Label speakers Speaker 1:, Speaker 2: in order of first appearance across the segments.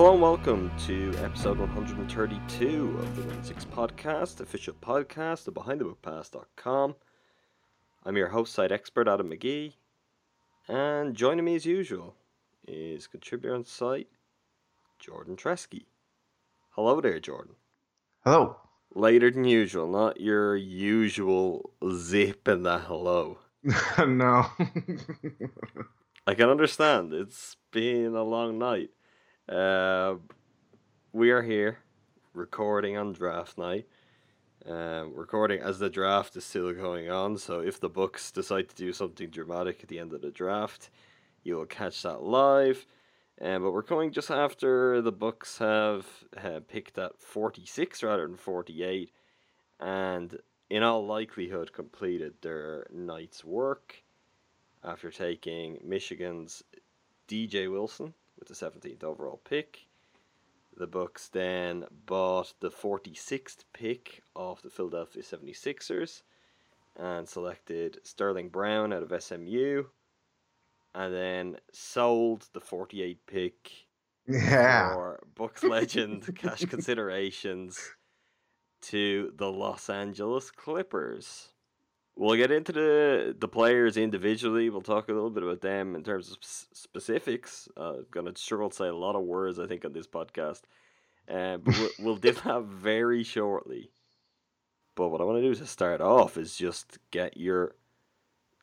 Speaker 1: Hello and welcome to episode 132 of the Win Six Podcast, official podcast of BehindTheBuckPass.com. I'm your host, site expert Adam McGee, and joining me as usual is contributor on site Jordan Treske. Hello there, Jordan.
Speaker 2: Hello.
Speaker 1: Later than usual, not your usual zip and the hello.
Speaker 2: no.
Speaker 1: I can understand. It's been a long night. Uh, we are here recording on draft night. Um, recording as the draft is still going on. So if the Bucks decide to do something dramatic at the end of the draft, you will catch that live. Um, but we're coming just after the Bucks have uh, picked at forty six rather than forty eight, and in all likelihood completed their night's work after taking Michigan's DJ Wilson with the 17th overall pick. The Bucks then bought the 46th pick of the Philadelphia 76ers and selected Sterling Brown out of SMU and then sold the 48 pick
Speaker 2: Yeah.
Speaker 1: for Bucks legend cash considerations to the Los Angeles Clippers. We'll get into the the players individually. We'll talk a little bit about them in terms of s- specifics. Uh, gonna struggle to say a lot of words, I think, on this podcast. Uh, but we'll, we'll do that very shortly. But what I want to do to start off is just get your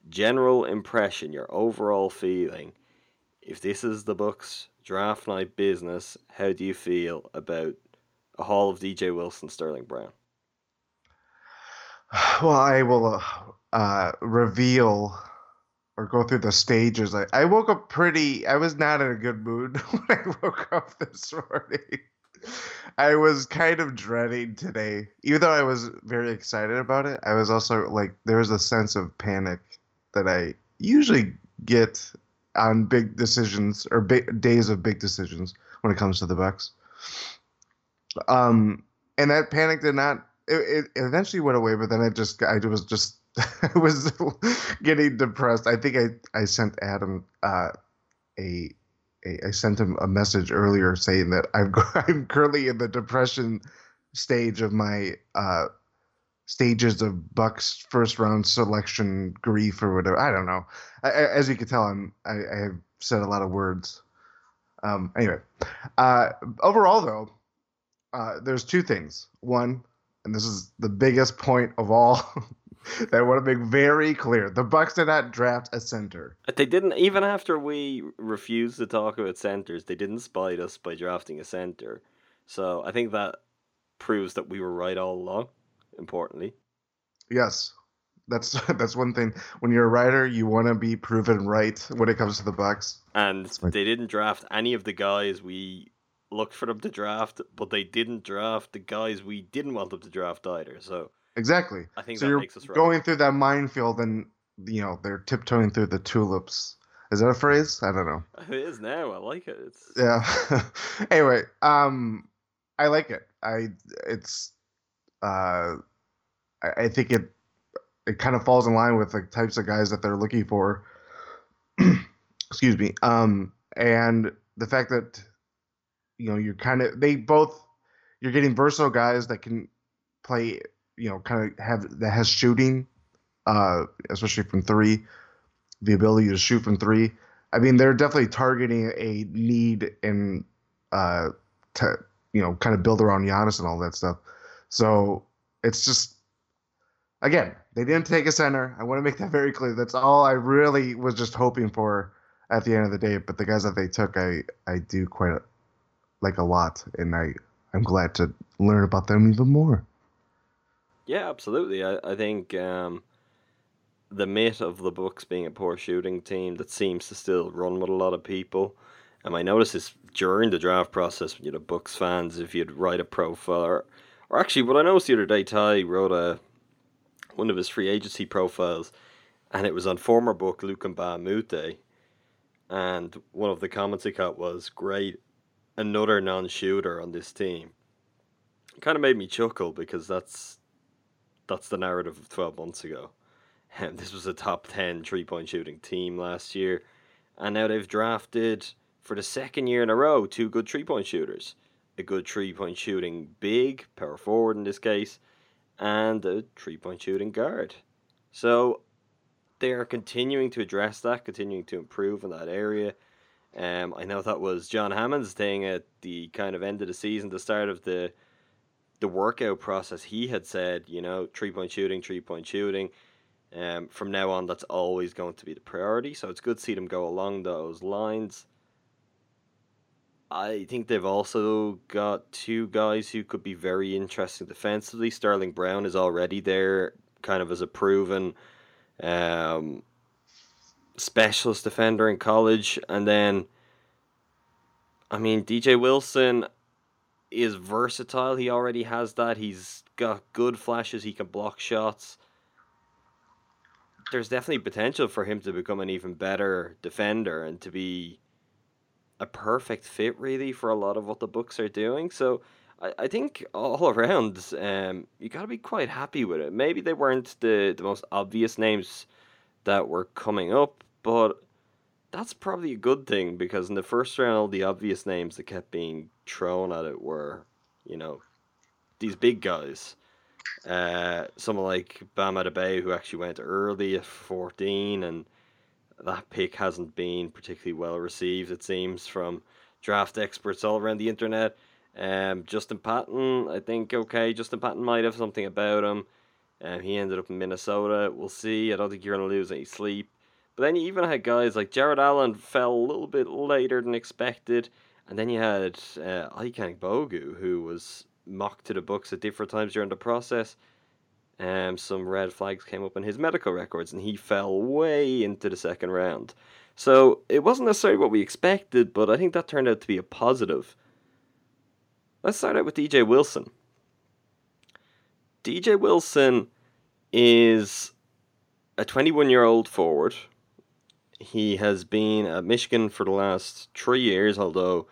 Speaker 1: general impression, your overall feeling. If this is the Bucks draft night business, how do you feel about a haul of DJ Wilson, Sterling Brown?
Speaker 2: Well, I will uh, uh, reveal or go through the stages. I, I woke up pretty. I was not in a good mood when I woke up this morning. I was kind of dreading today, even though I was very excited about it. I was also like, there was a sense of panic that I usually get on big decisions or big days of big decisions when it comes to the Bucks. Um, and that panic did not. It, it eventually went away, but then it just I was just I was getting depressed. I think I I sent Adam uh, I sent him a message earlier saying that I'm I'm currently in the depression stage of my uh, stages of Bucks first round selection grief or whatever. I don't know. I, I, as you can tell, I'm I, I have said a lot of words. Um, anyway, uh, overall though, uh, there's two things. One, and this is the biggest point of all that I want to make very clear: the Bucks did not draft a center.
Speaker 1: They didn't even after we refused to talk about centers. They didn't spite us by drafting a center. So I think that proves that we were right all along. Importantly,
Speaker 2: Yes, that's that's one thing. When you're a writer, you want to be proven right when it comes to the Bucks.
Speaker 1: and
Speaker 2: right.
Speaker 1: they didn't draft any of the guys we looked for them to draft, but they didn't draft the guys we didn't want them to draft either. So
Speaker 2: Exactly.
Speaker 1: I think
Speaker 2: so
Speaker 1: that
Speaker 2: you're
Speaker 1: makes us right.
Speaker 2: going through that minefield, and you know they're tiptoeing through the tulips. Is that a phrase? I don't know.
Speaker 1: it is now. I like it. It's
Speaker 2: Yeah. anyway, um, I like it. I it's uh, I, I think it it kind of falls in line with the types of guys that they're looking for. Excuse me. Um, and the fact that you know you're kind of they both you're getting versatile guys that can play. You know, kind of have that has shooting, uh, especially from three, the ability to shoot from three. I mean, they're definitely targeting a need in, uh, to, you know, kind of build around Giannis and all that stuff. So it's just again, they didn't take a center. I want to make that very clear. That's all I really was just hoping for at the end of the day. But the guys that they took, I I do quite like a lot, and I I'm glad to learn about them even more.
Speaker 1: Yeah, absolutely. I, I think um, the myth of the Bucks being a poor shooting team that seems to still run with a lot of people. Um, I noticed this during the draft process. You know, Bucks fans, if you'd write a profile, or, or actually, what I noticed the other day, Ty wrote a one of his free agency profiles, and it was on former Buck Luc Mbah a Moute, and one of the comments he got was, "Great, another non-shooter on this team." It kind of made me chuckle because that's that's the narrative of twelve months ago. And this was a top 10 three point shooting team last year, and now they've drafted for the second year in a row two good three point shooters, a good three point shooting big power forward in this case, and a three point shooting guard. So they are continuing to address that, continuing to improve in that area. Um, I know that was John Hammond's thing at the kind of end of the season, the start of the the workout process. He had said, you know, three point shooting, three point shooting. Um, from now on, that's always going to be the priority. So it's good to see them go along those lines. I think they've also got two guys who could be very interesting defensively. Sterling Brown is already there, kind of as a proven um, specialist defender in college. And then, I mean, DJ Wilson is versatile. He already has that. He's got good flashes. He can block shots. There's definitely potential for him to become an even better defender and to be a perfect fit, really, for a lot of what the Bucks are doing. So I, I think all around, um, you got to be quite happy with it. Maybe they weren't the, the most obvious names that were coming up, but that's probably a good thing because in the first round, the obvious names that kept being thrown at it were, you know, these big guys. Uh, someone like Bam Adebayo, who actually went early at 14, and that pick hasn't been particularly well received, it seems, from draft experts all around the internet. Um, Justin Patton, I think, okay, Justin Patton might have something about him. Um, he ended up in Minnesota. We'll see. I don't think you're going to lose any sleep. But then you even had guys like Jarrett Allen fell a little bit later than expected. And then you had uh, Bogu, who was mocked to the Bucks at different times during the process. Um, some red flags came up in his medical records, and he fell way into the second round. So it wasn't necessarily what we expected, but I think that turned out to be a positive. Let's start out with DJ Wilson. DJ Wilson is a 21 year old forward. He has been at Michigan for the last three years, although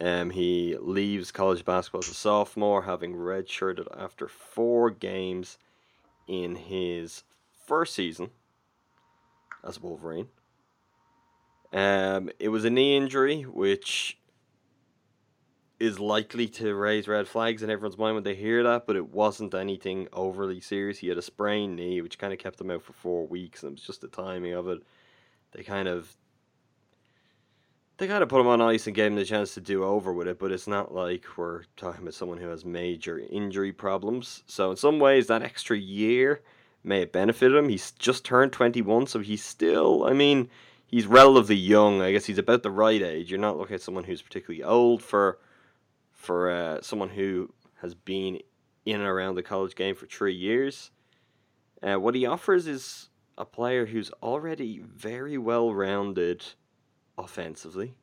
Speaker 1: um, he leaves college basketball as a sophomore, having redshirted after four games in his first season as a Wolverine. Um, it was a knee injury, which is likely to raise red flags in everyone's mind when they hear that, but it wasn't anything overly serious. He had a sprained knee, which kind of kept him out for four weeks, and it was just the timing of it. They kind of they kind of put him on ice and gave him the chance to do over with it, but it's not like we're talking about someone who has major injury problems. So in some ways, that extra year may have benefited him. He's just turned 21, so he's still, I mean, he's relatively young. I guess he's about the right age. You're not looking at someone who's particularly old for for uh, someone who has been in and around the college game for three years. Uh, what he offers is a player who's already very well rounded offensively,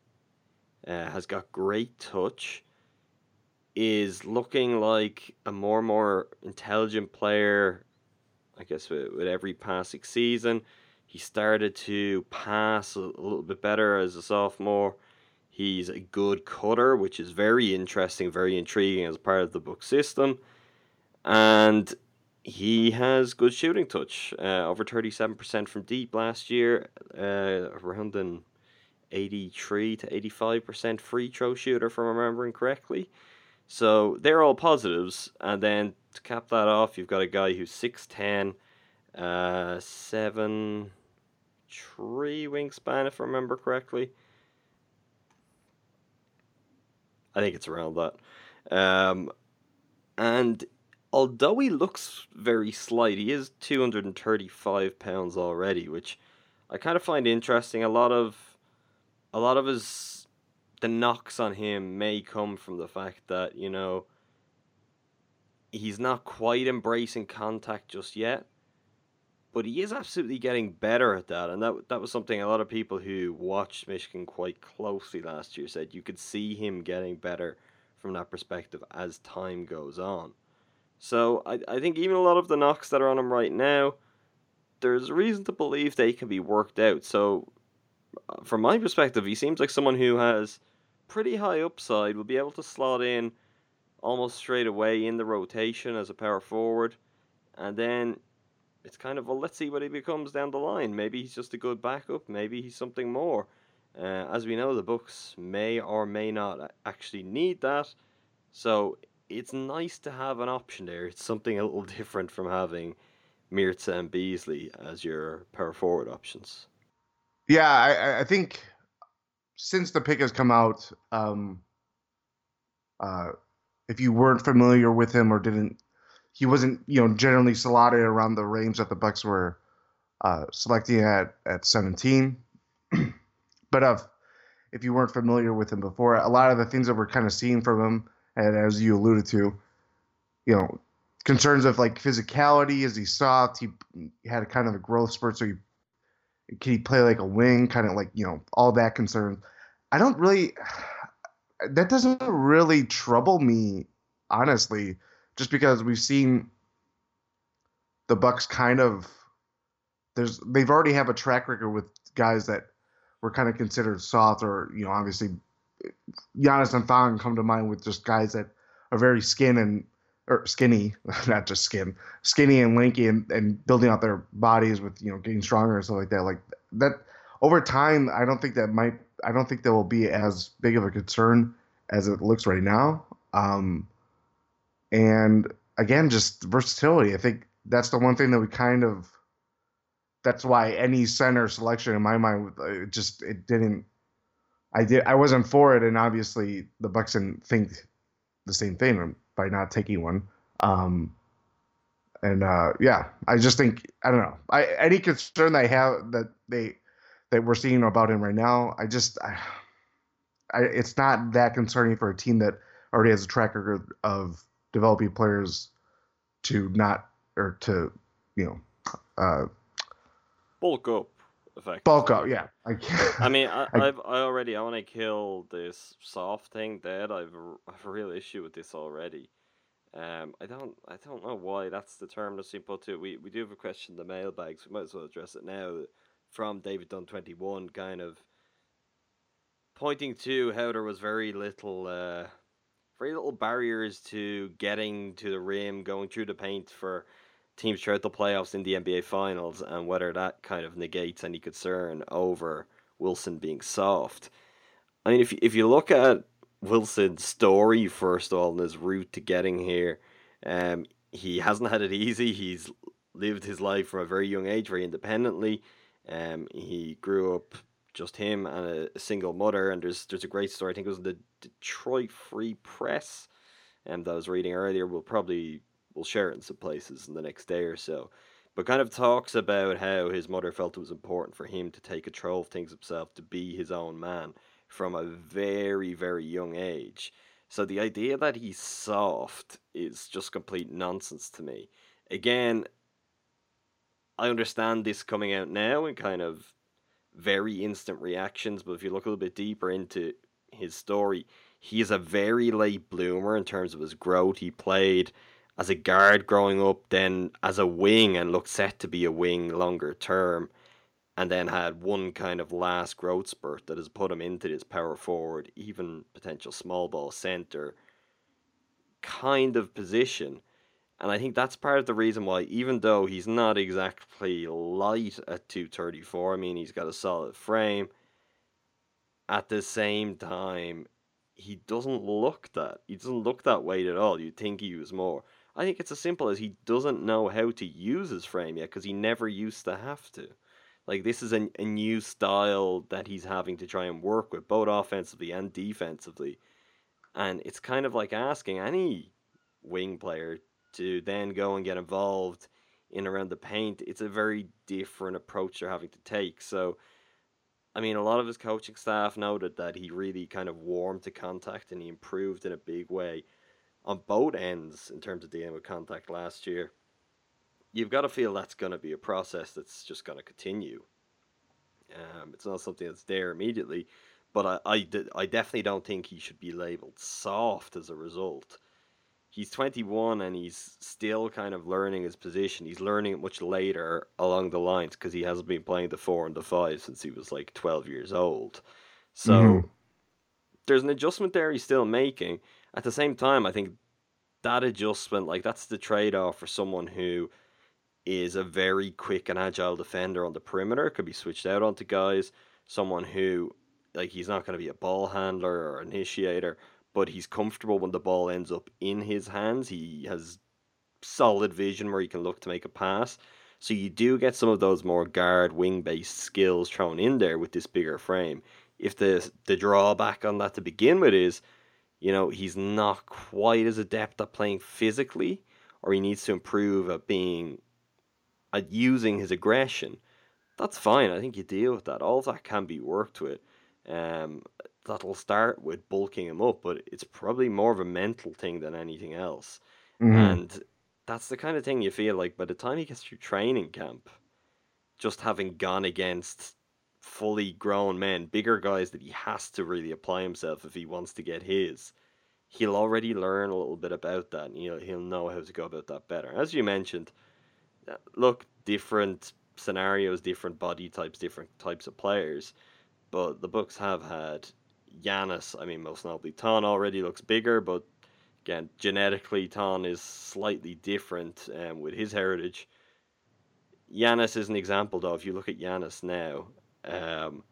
Speaker 1: uh, has got great touch, is looking like a more and more intelligent player, I guess, with, with every passing season. He started to pass a, a little bit better as a sophomore. He's a good cutter, which is very interesting, very intriguing as part of the Buck system. And he has good shooting touch, uh, over 37% from deep last year, uh, around an 83 to 85% free throw shooter, if I'm remembering correctly. So they're all positives. And then to cap that off, you've got a guy who's 6'10, uh, 7 3 wingspan, if I remember correctly. I think it's around that. Um, and although he looks very slight, he is 235 pounds already, which I kind of find interesting. A lot of a lot of his the knocks on him may come from the fact that, you know, he's not quite embracing contact just yet. But he is absolutely getting better at that, and that that was something a lot of people who watched Michigan quite closely last year said you could see him getting better from that perspective as time goes on. So I, I think even a lot of the knocks that are on him right now, there's a reason to believe they can be worked out. So uh, from my perspective, he seems like someone who has pretty high upside, will be able to slot in almost straight away in the rotation as a power forward. And then it's kind of, well, let's see what he becomes down the line. Maybe he's just a good backup, maybe he's something more. Uh, as we know, the Bucks may or may not actually need that. So it's nice to have an option there. It's something a little different from having Mirza and Beasley as your power forward options.
Speaker 2: Yeah, I, I think since the pick has come out, um, uh, if you weren't familiar with him or didn't, he wasn't you know generally slotted around the range that the Bucks were uh, selecting at at 17. but uh, if you weren't familiar with him before, a lot of the things that we're kind of seeing from him, and as you alluded to, you know, concerns of like physicality, is he soft? He, had a kind of a growth spurt, so he can he play like a wing? Kind of like you know all that concern. I don't really. That doesn't really trouble me, honestly, just because we've seen the Bucks kind of. There's they've already have a track record with guys that were kind of considered soft, or you know, obviously, Giannis and Thon come to mind with just guys that are very skin and or skinny, not just skin, skinny and lanky, and, and building out their bodies with you know getting stronger and stuff like that. Like that over time, I don't think that might. I don't think that will be as big of a concern as it looks right now. Um, and again, just versatility. I think that's the one thing that we kind of. That's why any center selection in my mind, it just it didn't. I did. I wasn't for it, and obviously the Bucks didn't think the same thing by not taking one. Um, and uh, yeah, I just think I don't know. I any concern I have that they that we're seeing about him right now, I just I, I it's not that concerning for a team that already has a track record of developing players to not or to you know uh,
Speaker 1: bulk up effect.
Speaker 2: Bulk up, yeah.
Speaker 1: I, I mean, I, I, have I already I want to kill this soft thing dead. I've a, I've a real issue with this already. Um, I don't I don't know why that's the term that's been put to. We we do have a question in the mailbags. We might as well address it now. From David Dunn twenty one, kind of pointing to how there was very little uh, very little barriers to getting to the rim, going through the paint for teams throughout the playoffs in the NBA Finals, and whether that kind of negates any concern over Wilson being soft. I mean, if if you look at Wilson's story first of all and his route to getting here, um, he hasn't had it easy. He's lived his life from a very young age, very independently. Um, he grew up just him and a, single mother, and there's there's a great story. I think it was in the Detroit Free Press, um, that I was reading earlier. We'll probably we'll share it in some places in the next day or so. But kind of talks about how his mother felt it was important for him to take control of things himself, to be his own man from a very, very young age. So the idea that he's soft is just complete nonsense to me. Again, I understand this coming out now and kind of very instant reactions, but if you look a little bit deeper into his story, he is a very late bloomer in terms of his growth. He played as a guard growing up, then as a wing and looked set to be a wing longer term, and then had one kind of last growth spurt that has put him into this power forward, even potential small ball center kind of position. And I think that's part of the reason why, even though he's not exactly light at 234, I mean, he's got a solid frame, at the same time, he doesn't look that. He doesn't look that weight at all. You'd think he was more. I think it's as simple as he doesn't know how to use his frame yet because he never used to have to. Like this is a, a new style that he's having to try and work with both offensively and defensively. And it's kind of like asking any wing player to then go and get involved in around the paint. It's a very different approach they're having to take. So, I mean, a lot of his coaching staff noted that he really kind of warmed to contact and he improved in a big way on both ends in terms of dealing with contact last year. You've got to feel that's going to be a process that's just going to continue. Um, it's not something that's there immediately, but I, I, I definitely don't think he should be labeled soft as a result. He's 21 and he's still kind of learning his position. He's learning it much later along the lines because he hasn't been playing the four and the five since he was like 12 years old. So
Speaker 2: Mhm.
Speaker 1: there's an adjustment there he's still making. At the same time, I think that adjustment, like that's the trade off for someone who is a very quick and agile defender on the perimeter, could be switched out onto guys. Someone who, like, he's not going to be a ball handler or initiator, but he's comfortable when the ball ends up in his hands. He has solid vision where he can look to make a pass. So you do get some of those more guard wing based skills thrown in there with this bigger frame. If the the drawback on that to begin with is, you know, he's not quite as adept at playing physically, or he needs to improve at being at using his aggression, that's fine. I think you deal with that. All of that can be worked with. Um, that'll start with bulking him up, but it's probably more of a mental thing than anything else.
Speaker 2: Mhm.
Speaker 1: And that's the kind of thing you feel like by the time he gets through training camp, just having gone against fully grown men, bigger guys that he has to really apply himself if he wants to get his, he'll already learn a little bit about that and he'll, he'll know how to go about that better. As you mentioned, uh, look, different scenarios, different body types, different types of players, but the Bucks have had Giannis. I mean, most notably, Thon already looks bigger, but again, genetically, Thon is slightly different um, with his heritage. Giannis is an example, though. If you look at Giannis now, um,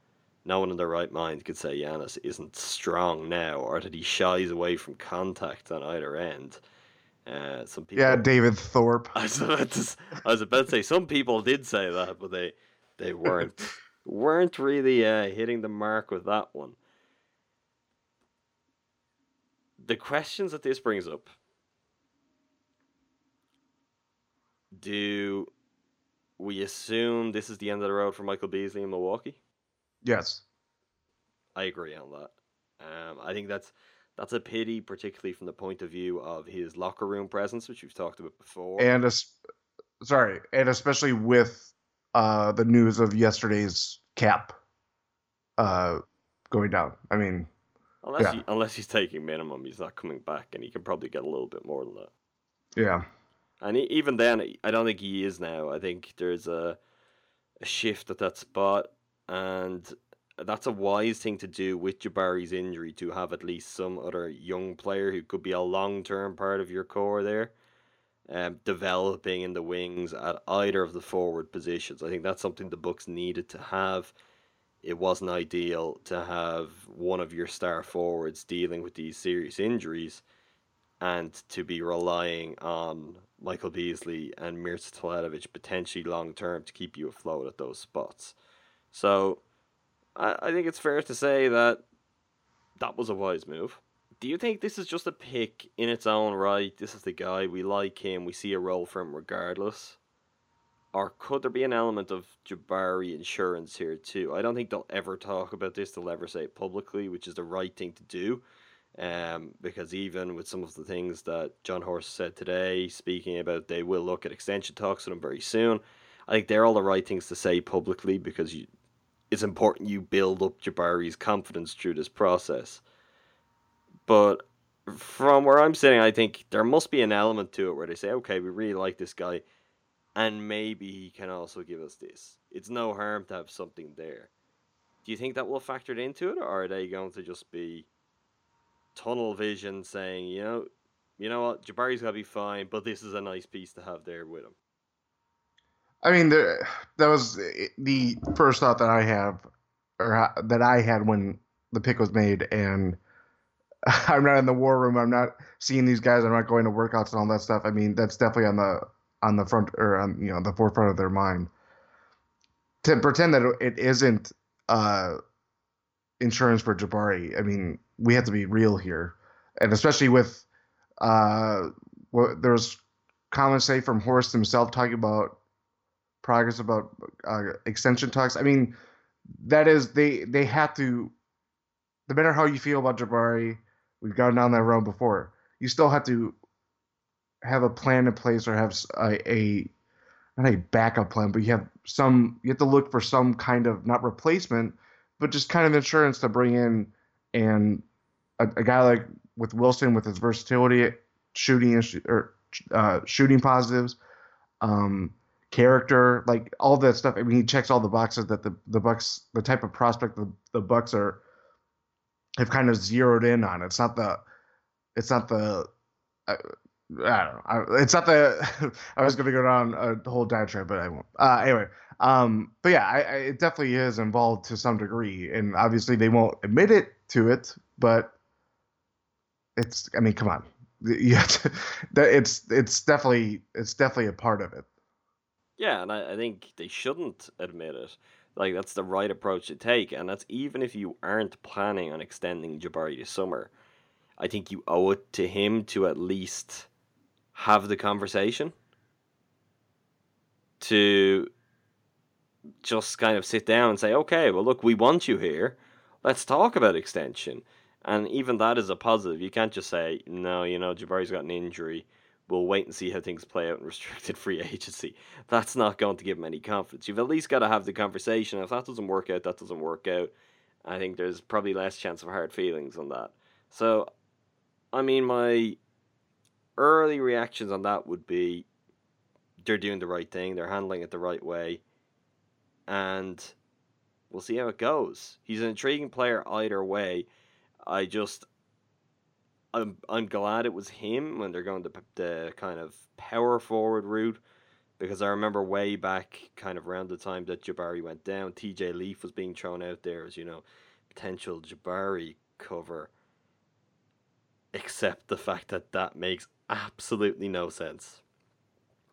Speaker 1: no one in their right mind could say Giannis isn't strong now, or that he shies away from contact on either end. Uh, some people,
Speaker 2: Yeah, David Thorpe.
Speaker 1: I was, about to, I was about to say some people did say that, but they they weren't weren't really uh, hitting the mark with that one. The questions that this brings up: Do we assume this is the end of the road for Michael Beasley in Milwaukee?
Speaker 2: Yes.
Speaker 1: I agree on that. Um, I think that's that's a pity, particularly from the point of view of his locker room presence, which we've talked about before.
Speaker 2: And es- sorry, and especially with uh, the news of yesterday's cap uh, going down. I mean,
Speaker 1: unless
Speaker 2: yeah.
Speaker 1: he, unless he's taking minimum, he's not coming back, and he can probably get a little bit more than that.
Speaker 2: yeah.
Speaker 1: And he, even then, I don't think he is now. I think there's a a shift at that spot, and that's a wise thing to do with Jabari's injury to have at least some other young player who could be a long term part of your core there, um, developing in the wings at either of the forward positions. I think that's something the Bucks needed to have. It wasn't ideal to have one of your star forwards dealing with these serious injuries and to be relying on Michael Beasley and Mirza Teletovic potentially long term to keep you afloat at those spots. So I, I think it's fair to say that that was a wise move. Do you think this is just a pick in its own right? This is the guy, we like him, we see a role for him regardless? Or could there be an element of Jabari insurance here too? I don't think they'll ever talk about this, they'll ever say it publicly, which is the right thing to do. Um, because even with some of the things that Jon Horst said today, speaking about they will look at extension talks with him very soon, I think they're all the right things to say publicly because you, it's important you build up Jabari's confidence through this process. But from where I'm sitting, I think there must be an element to it where they say, okay, we really like this guy, and maybe he can also give us this. It's no harm to have something there. Do you think that will factor into it, or are they going to just be tunnel vision saying, you know, you know what, Jabari's to be fine, but this is a nice piece to have there with him?
Speaker 2: I mean, there, that was the first thought that I have, or that I had when the pick was made, and I'm not in the war room. I'm not seeing these guys. I'm not going to workouts and all that stuff. I mean, that's definitely on the on the front or on you know the forefront of their mind. To pretend that it isn't uh, insurance for Jabari, I mean, we have to be real here. and especially with uh, what there's comments say from Horst himself talking about progress about uh, extension talks. I mean, that is they they have to. No matter how you feel about Jabari, we've gone down that road before. You still have to have a plan in place or have a, a not a backup plan, but you have some. You have to look for some kind of not replacement, but just kind of insurance to bring in and a, a guy like with Wilson with his versatility, shooting or uh, shooting positives, um, character, like all that stuff. I mean, he checks all the boxes that the the Bucks, the type of prospect the the Bucks are have kind of zeroed in on. It's not the, it's not the. I, I don't know. It's not the. I was going to go down a whole diatribe, but I won't. Uh, anyway, um, but yeah, I, I, it definitely is involved to some degree, and obviously they won't admit it to it, but it's. I mean, come on, you to, it's it's definitely it's definitely a part of it.
Speaker 1: Yeah, and I, I think they shouldn't admit it. Like that's the right approach to take, and that's even if you aren't planning on extending Jabari this summer. I think you owe it to him to at least have the conversation. To just kind of sit down and say, okay, well, look, we want you here. Let's talk about extension. And even that is a positive. You can't just say, no, you know, Jabari's got an injury. We'll wait and see how things play out in restricted free agency. That's not going to give him any confidence. You've at least got to have the conversation. If that doesn't work out, that doesn't work out. I think there's probably less chance of hard feelings on that. So, I mean, my early reactions on that would be they're doing the right thing, they're handling it the right way, and we'll see how it goes. He's an intriguing player either way. I just I'm I'm glad it was him when they're going the the kind of power forward route because I remember way back kind of around the time that Jabari went down, TJ Leaf was being thrown out there as you know potential Jabari cover. Except the fact that that makes absolutely no sense.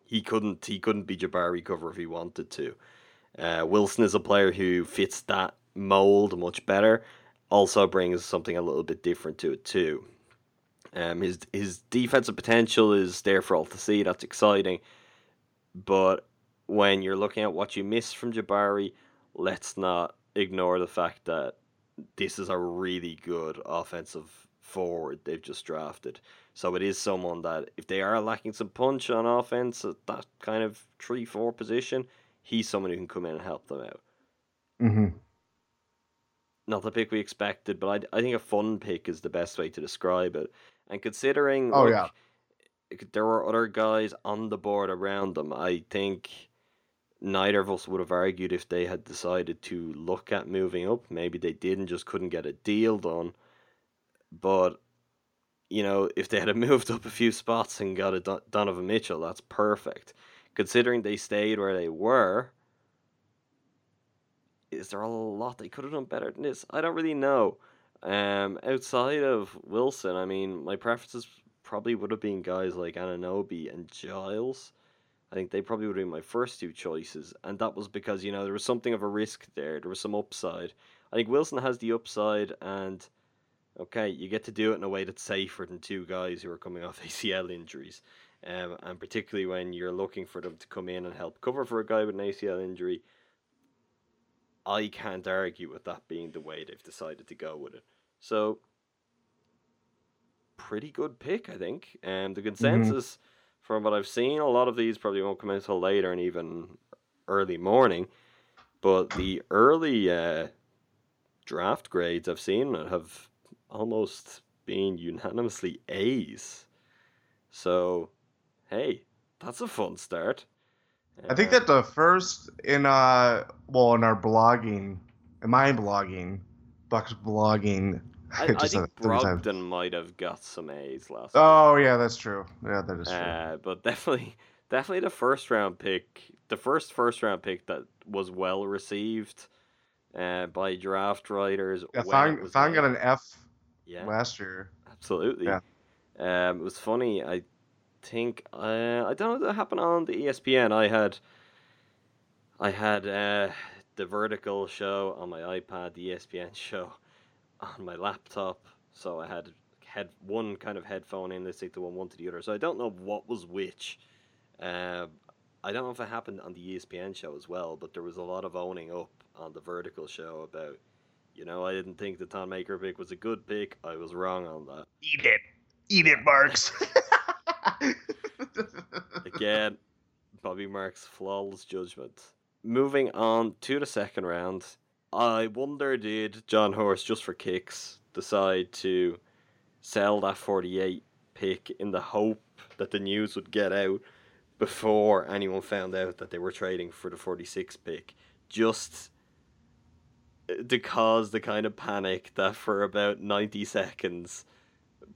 Speaker 1: He couldn't he couldn't be Jabari cover if he wanted to. Uh, Wilson is a player who fits that mold much better. Also brings something a little bit different to it too. Um, his his defensive potential is there for all to see. That's exciting, but when you're looking at what you miss from Jabari, let's not ignore the fact that this is a really good offensive forward they've just drafted. So it is someone that if they are lacking some punch on offense at that kind of three four position, he's someone who can come in and help them out.
Speaker 2: Mm-hmm.
Speaker 1: Not the pick we expected, but I, I think a fun pick is the best way to describe it. And considering,
Speaker 2: Oh,
Speaker 1: look,
Speaker 2: yeah.
Speaker 1: there were other guys on the board around them. I think neither of us would have argued if they had decided to look at moving up. Maybe they did and just couldn't get a deal done. But you know, if they had moved up a few spots and got a Don- Donovan Mitchell, that's perfect. Considering they stayed where they were, is there a lot they could have done better than this? I don't really know. Um, outside of Wilson, I mean, my preferences probably would have been guys like Anunoby and Giles. I think they probably would have been my first two choices, and that was because you know there was something of a risk there. There was some upside. I think Wilson has the upside, and okay, you get to do it in a way that's safer than two guys who are coming off ACL injuries, um, and particularly when you're looking for them to come in and help cover for a guy with an ACL injury. I can't argue with that being the way they've decided to go with it. So, pretty good pick, I think. And the consensus from what I've seen, a lot of these probably won't come out until later and even early morning. But the early uh, draft grades I've seen have almost been unanimously A's. So, hey, that's a fun start.
Speaker 2: I think that the first in uh well in our blogging, in my blogging, Bucks blogging.
Speaker 1: I, I think
Speaker 2: said three times.
Speaker 1: Brogdon might have got some A's last.
Speaker 2: Oh yeah, that's true. Yeah, that is true.
Speaker 1: Uh, but definitely, definitely the first round pick, the first first round pick that was well received uh, by draft writers.
Speaker 2: yeah,
Speaker 1: when
Speaker 2: Thon,
Speaker 1: it was
Speaker 2: Thon got an F
Speaker 1: yeah,
Speaker 2: last year.
Speaker 1: absolutely.
Speaker 2: yeah.
Speaker 1: Um, it was funny. I think uh, I don't know that happened on the ESPN. I had, I had uh, the vertical show on my iPad, the ESPN show on my laptop. So I had head one kind of headphone in, they stick the one one to the other. So I don't know what was which. Um, I don't know if it happened on the ESPN show as well, but there was a lot of owning up on the Vertical show about, you know, I didn't think the Thon Maker pick was a good pick. I was wrong on that.
Speaker 2: Eat it. Eat it, Marks.
Speaker 1: Again, Bobby Marks' flawless judgment. Moving on to the second round, I wonder did Jon Horst, just for kicks, decide to sell that 48 pick in the hope that the news would get out before anyone found out that they were trading for the 46 pick? Just eh, to cause the kind of panic that for about 90 seconds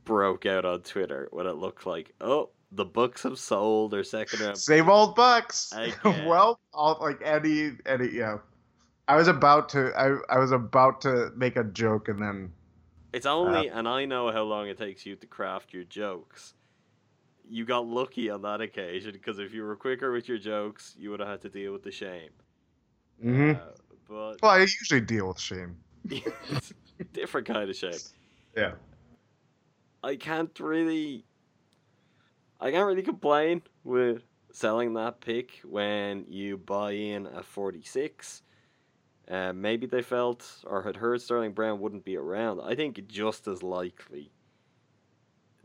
Speaker 1: broke out on Twitter when it looked like, oh, the Bucks have sold their second round.
Speaker 2: Same old Bucks.
Speaker 1: Again.
Speaker 2: well, all, like any any yeah. I was about to I I was about to make a joke and then
Speaker 1: It's only, and I know how long it takes you to craft your jokes. You got lucky on that occasion because if you were quicker with your jokes, you would have had to deal with the shame.
Speaker 2: hmm
Speaker 1: Uh, but
Speaker 2: well, I usually deal with shame.
Speaker 1: different kind of shame.
Speaker 2: Yeah.
Speaker 1: I can't really, I can't really complain with selling that pick when you buy in at forty six. Uh, maybe they felt or had heard Sterling Brown wouldn't be around. I think just as likely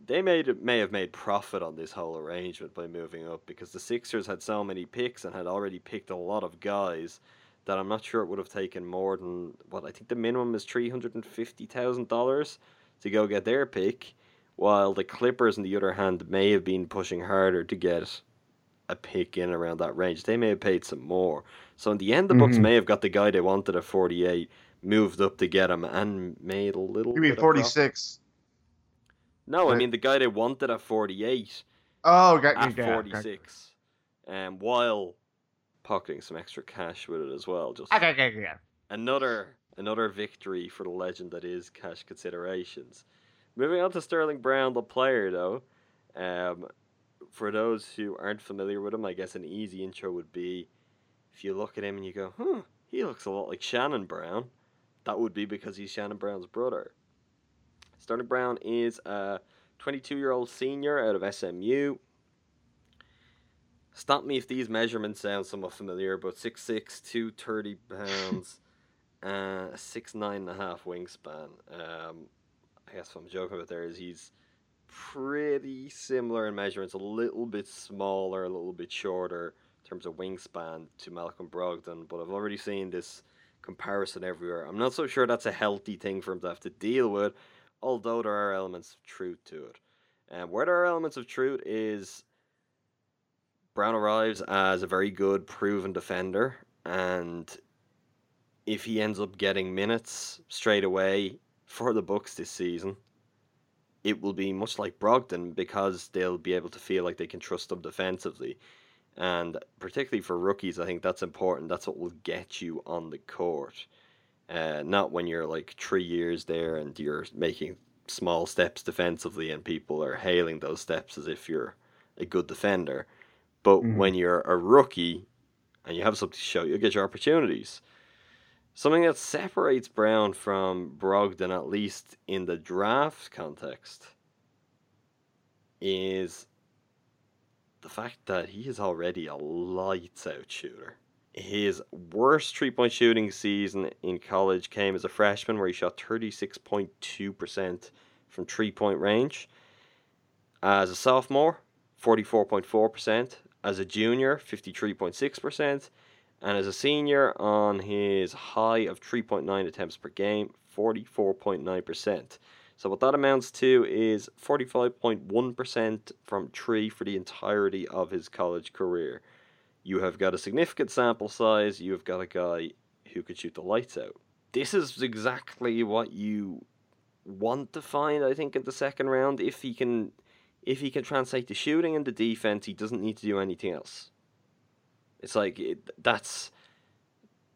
Speaker 1: they made may have made profit on this whole arrangement by moving up because the Sixers had so many picks and had already picked a lot of guys that I'm not sure it would have taken more than what I think the minimum is three hundred and fifty thousand dollars to go get their pick, while the Clippers on the other hand may have been pushing harder to get a pick in around that range. They may have paid some more. So in the end the Bucks
Speaker 2: Mhm.
Speaker 1: may have got the guy they wanted at forty eight, moved up to get him and made a little
Speaker 2: You mean
Speaker 1: bit of
Speaker 2: forty
Speaker 1: profit. No, I mean the guy they wanted at 48
Speaker 2: Oh, got
Speaker 1: at
Speaker 2: you. got-
Speaker 1: 46, um, while pocketing some extra cash with it as well. Just
Speaker 2: Okay, okay, okay.
Speaker 1: another another victory for the legend that is cash considerations. Moving on to Sterling Brown, the player though. Um, for those who aren't familiar with him, I guess an easy intro would be if you look at him and you go, "Hmm, he looks a lot like Shannon Brown." That would be because he's Shannon Brown's brother. Sterling Brown is a 22 year old senior out of SMU. Stop me if these measurements sound somewhat familiar, but 6'6, 230 pounds, uh, a 6'9 and a half wingspan. Um, I guess what I'm joking about there is he's pretty similar in measurements, a little bit smaller, a little bit shorter in terms of wingspan to Malcolm Brogdon, but I've already seen this comparison everywhere. I'm not so sure that's a healthy thing for him to have to deal with, although there are elements of truth to it. And where there are elements of truth is Brown arrives as a very good, proven defender, and if he ends up getting minutes straight away for the Bucks this season, it will be much like Brogdon because they'll be able to feel like they can trust them defensively. And particularly for rookies, I think that's important. That's what will get you on the court. Uh, not when you're like three years there and you're making small steps defensively and people are hailing those steps as if you're a good defender. But
Speaker 2: Mhm.
Speaker 1: when you're a rookie and you have something to show, you'll get your opportunities. Something that separates Brown from Brogdon, at least in the draft context, is the fact that he is already a lights out shooter. His worst three point shooting season in college came as a freshman, where he shot 36.2% from three point range. As a sophomore, 44.4%. As a junior, 53.6%. And as a senior, on his high of 3.9 attempts per game, 44.9%. So what that amounts to is 45.1% from three for the entirety of his college career. You have got a significant sample size, you have got a guy who could shoot the lights out. This is exactly what you want to find, I think, in the second round. If he can if he can translate the shooting and the defense, he doesn't need to do anything else. It's like it, that's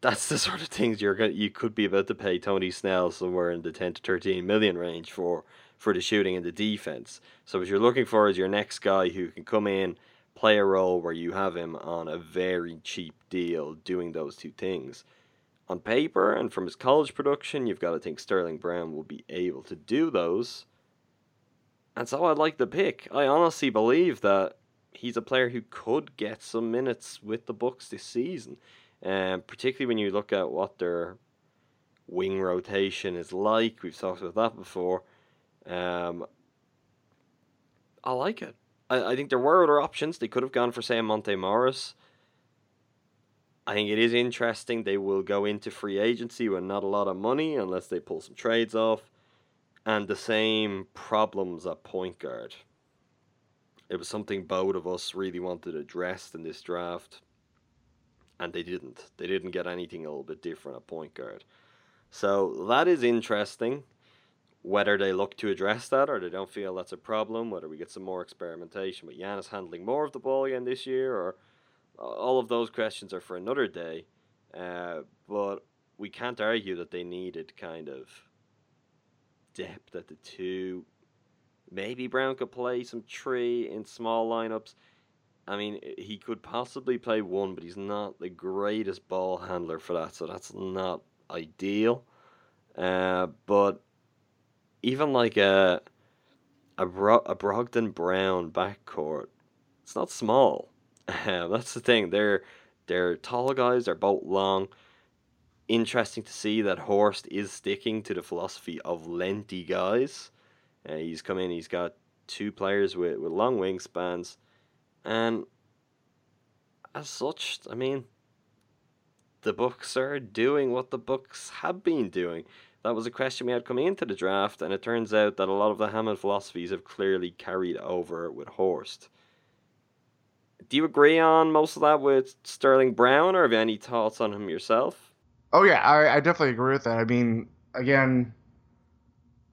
Speaker 1: that's the sort of things you're going you could be about to pay Tony Snell somewhere in the 10 to 13 million range for for the shooting and the defense. So what you're looking for is your next guy who can come in, play a role where you have him on a very cheap deal doing those two things. On paper and from his college production, you've got to think Sterling Brown will be able to do those. And so I like the pick. I honestly believe that he's a player who could get some minutes with the Bucks this season. Um, particularly when you look at what their wing rotation is like. We've talked about that before. Um, I like it. I, I think there were other options. They could have gone for, say, Monte Morris. I think it is interesting. They will go into free agency with not a lot of money unless they pull some trades off. And the same problems at point guard. It was something both of us really wanted addressed in this draft. And they didn't. They didn't get anything a little bit different at point guard. So that is interesting. Whether they look to address that or they don't feel that's a problem, whether we get some more experimentation with Giannis handling more of the ball again this year, or all of those questions are for another day. Uh, but we can't argue that they needed kind of depth at the two. Maybe Brown could play some tree in small lineups. I mean, he could possibly play one, but he's not the greatest ball handler for that, so that's not ideal. Uh, but even like a a, Bro- a Brogdon Brown backcourt, it's not small. Uh, that's the thing. They're they're tall guys. They're both long. Interesting to see that Horst is sticking to the philosophy of lengthy guys. Uh, he's come in. He's got two players with, with long wingspans, and as such, I mean, the Bucks are doing what the Bucks have been doing. That was a question we had coming into the draft, and it turns out that a lot of the Hammond philosophies have clearly carried over with Horst. Do you agree on most of that with Sterling Brown, or have you any thoughts on him yourself?
Speaker 2: Oh yeah, I, I definitely agree with that. I mean, again,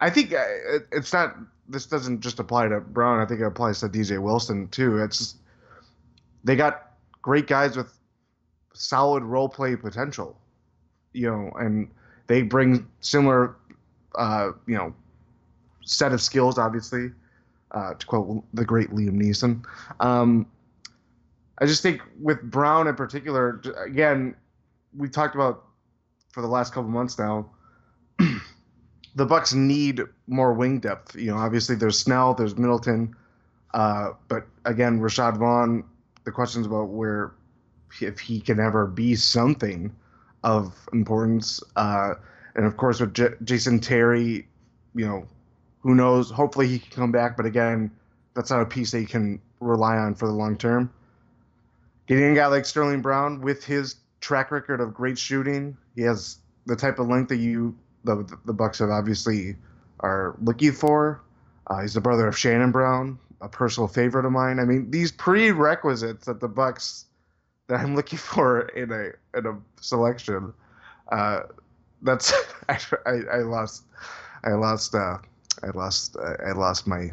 Speaker 2: I think uh, it's not. This doesn't just apply to Brown. I think it applies to DJ Wilson too. It's they got great guys with solid role play potential, you know, and they bring similar, uh, you know, set of skills. Obviously, uh, to quote the great Liam Neeson. Um, I just think with Brown in particular, again, we talked about for the last couple months now. The Bucks need more wing depth. You know, obviously there's Snell, there's Middleton, uh, but again, Rashad Vaughn. The questions about where if he can ever be something of importance, uh, and of course with J- Jason Terry, you know, who knows? Hopefully he can come back, but again, that's not a piece that you can rely on for the long term. Getting a guy like Sterling Brown with his track record of great shooting, he has the type of length that you the the Bucks have obviously are looking for. Uh, he's the brother of Shannon Brown, a personal favorite of mine. I mean, these prerequisites that the Bucks that I'm looking for in a in a selection. Uh, that's I, I, lost I lost uh, I lost I lost my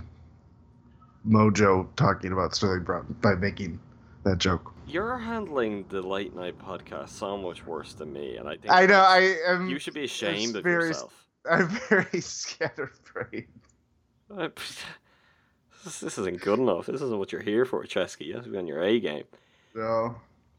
Speaker 2: mojo talking about Sterling Brown by making that joke.
Speaker 1: You're handling the late night podcast so much worse than me, and I think
Speaker 2: I know I am.
Speaker 1: you should be ashamed of
Speaker 2: very-
Speaker 1: yourself.
Speaker 2: I'm very scatterbrained.
Speaker 1: Uh, this, this isn't good enough. This isn't what you're here for, Chesky. You have to be on your A game.
Speaker 2: No.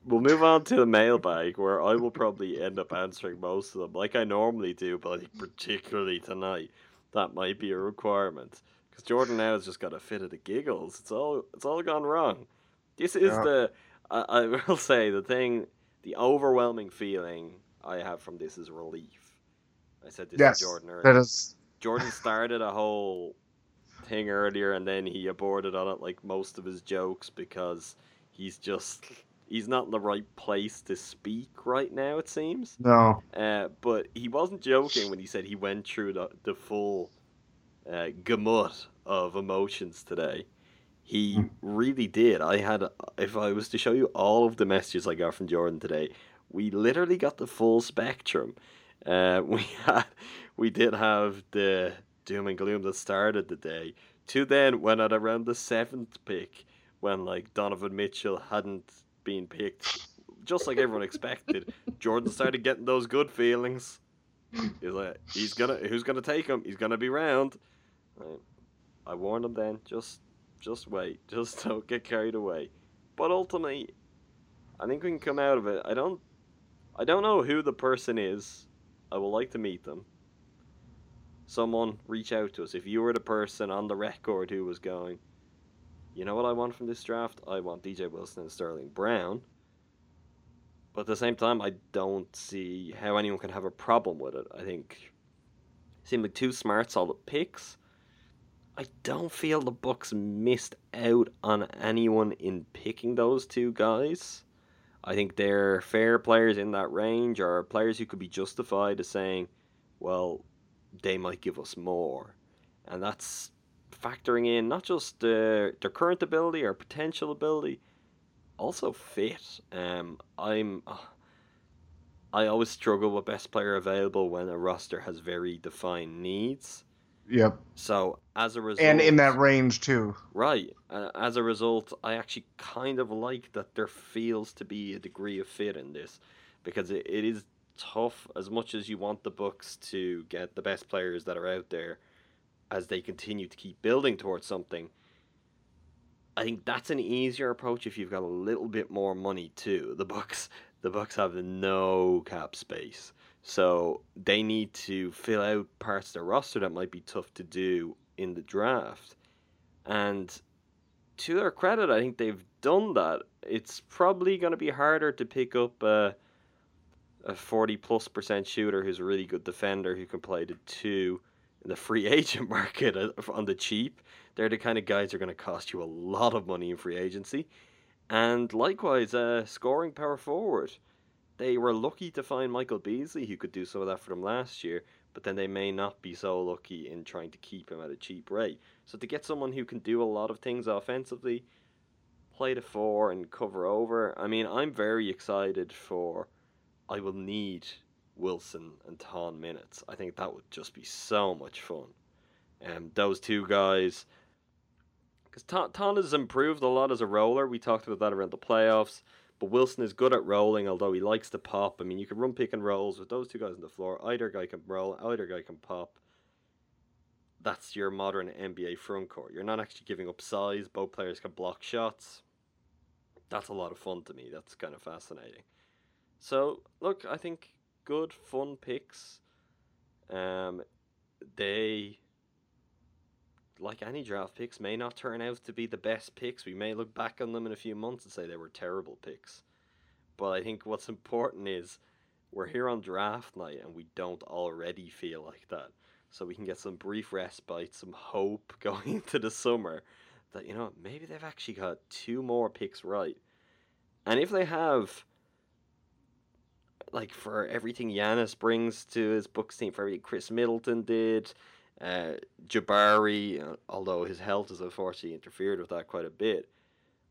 Speaker 1: We'll move on to the mailbag, where I will probably end up answering most of them, like I normally do, but I think particularly tonight, that might be a requirement. Because Jordan now has just got a fit of the giggles. It's all it's all gone wrong. This is
Speaker 2: Yeah.
Speaker 1: the I, I will say the thing, the overwhelming feeling I have from this is relief. I said this
Speaker 2: Yes,
Speaker 1: to Jordan earlier.
Speaker 2: that is.
Speaker 1: Jordan started a whole thing earlier and then he aborted on it like most of his jokes because he's just he's not in the right place to speak right now it seems
Speaker 2: No.
Speaker 1: uh, but he wasn't joking when he said he went through the, the full uh, gamut of emotions today he really did. I had if i was to show you all of the messages i got from jordan today we literally got the full spectrum. Uh, we had we did have the doom and gloom that started the day to then when at around the seventh pick when like donovan mitchell hadn't been picked just like everyone expected. Jordan started getting those good feelings. He's like he's gonna who's gonna take him? He's gonna be round. I warned him then just just wait just don't get carried away but ultimately i think we can come out of it i don't i don't know who the person is i would like to meet them someone reach out to us. If you were the person on the record who was going, you know what I want from this draft? I want DJ Wilson and Sterling Brown. But at the same time, I don't see how anyone can have a problem with it. I think it seemed like two smart, solid picks. I don't feel the Bucks missed out on anyone in picking those two guys. I think they're fair players in that range, or players who could be justified as saying, well, they might give us more. And that's factoring in not just their, their current ability or potential ability, also fit. Um, I'm. Uh, I always struggle with best player available when a roster has very defined needs.
Speaker 2: Yep.
Speaker 1: So as a result,
Speaker 2: And in that range too.
Speaker 1: Right. Uh, as a result, I actually kind of like that there feels to be a degree of fit in this because it, it is tough as much as you want the Bucks to get the best players that are out there as they continue to keep building towards something. I think that's an easier approach if you've got a little bit more money too. The Bucks the Bucks have no cap space. So they need to fill out parts of their roster that might be tough to do in the draft. And to their credit, I think they've done that. It's probably going to be harder to pick up a, a 40 plus percent shooter who's a really good defender who can play the two in the free agent market uh, on the cheap. They're the kind of guys that are going to cost you a lot of money in free agency. And likewise, uh, scoring power forward. They were lucky to find Michael Beasley, who could do some of that for them last year, but then they may not be so lucky in trying to keep him at a cheap rate. So to get someone who can do a lot of things offensively, play the four and cover over, I mean, I'm very excited for. I will need Wilson and Thon minutes. I think that would just be so much fun. And um, those two guys, because Thon, Thon has improved a lot as a roller. We talked about that around the playoffs. But Wilson is good at rolling, although he likes to pop. I mean, you can run pick and rolls with those two guys on the floor. Either guy can roll, either guy can pop. That's your modern NBA front court. You're not actually giving up size. Both players can block shots. That's a lot of fun to me. That's kind of fascinating. So, look, I think good, fun picks. Um, they like any draft picks, may not turn out to be the best picks. We may look back on them in a few months and say they were terrible picks. But I think what's important is we're here on draft night and we don't already feel like that. So we can get some brief respite, some hope going into the summer that, you know, maybe they've actually got two more picks right. And if they have, like for everything Giannis brings to his Bucks team, for everything Khris Middleton did, uh, Jabari, uh, although his health has unfortunately interfered with that quite a bit,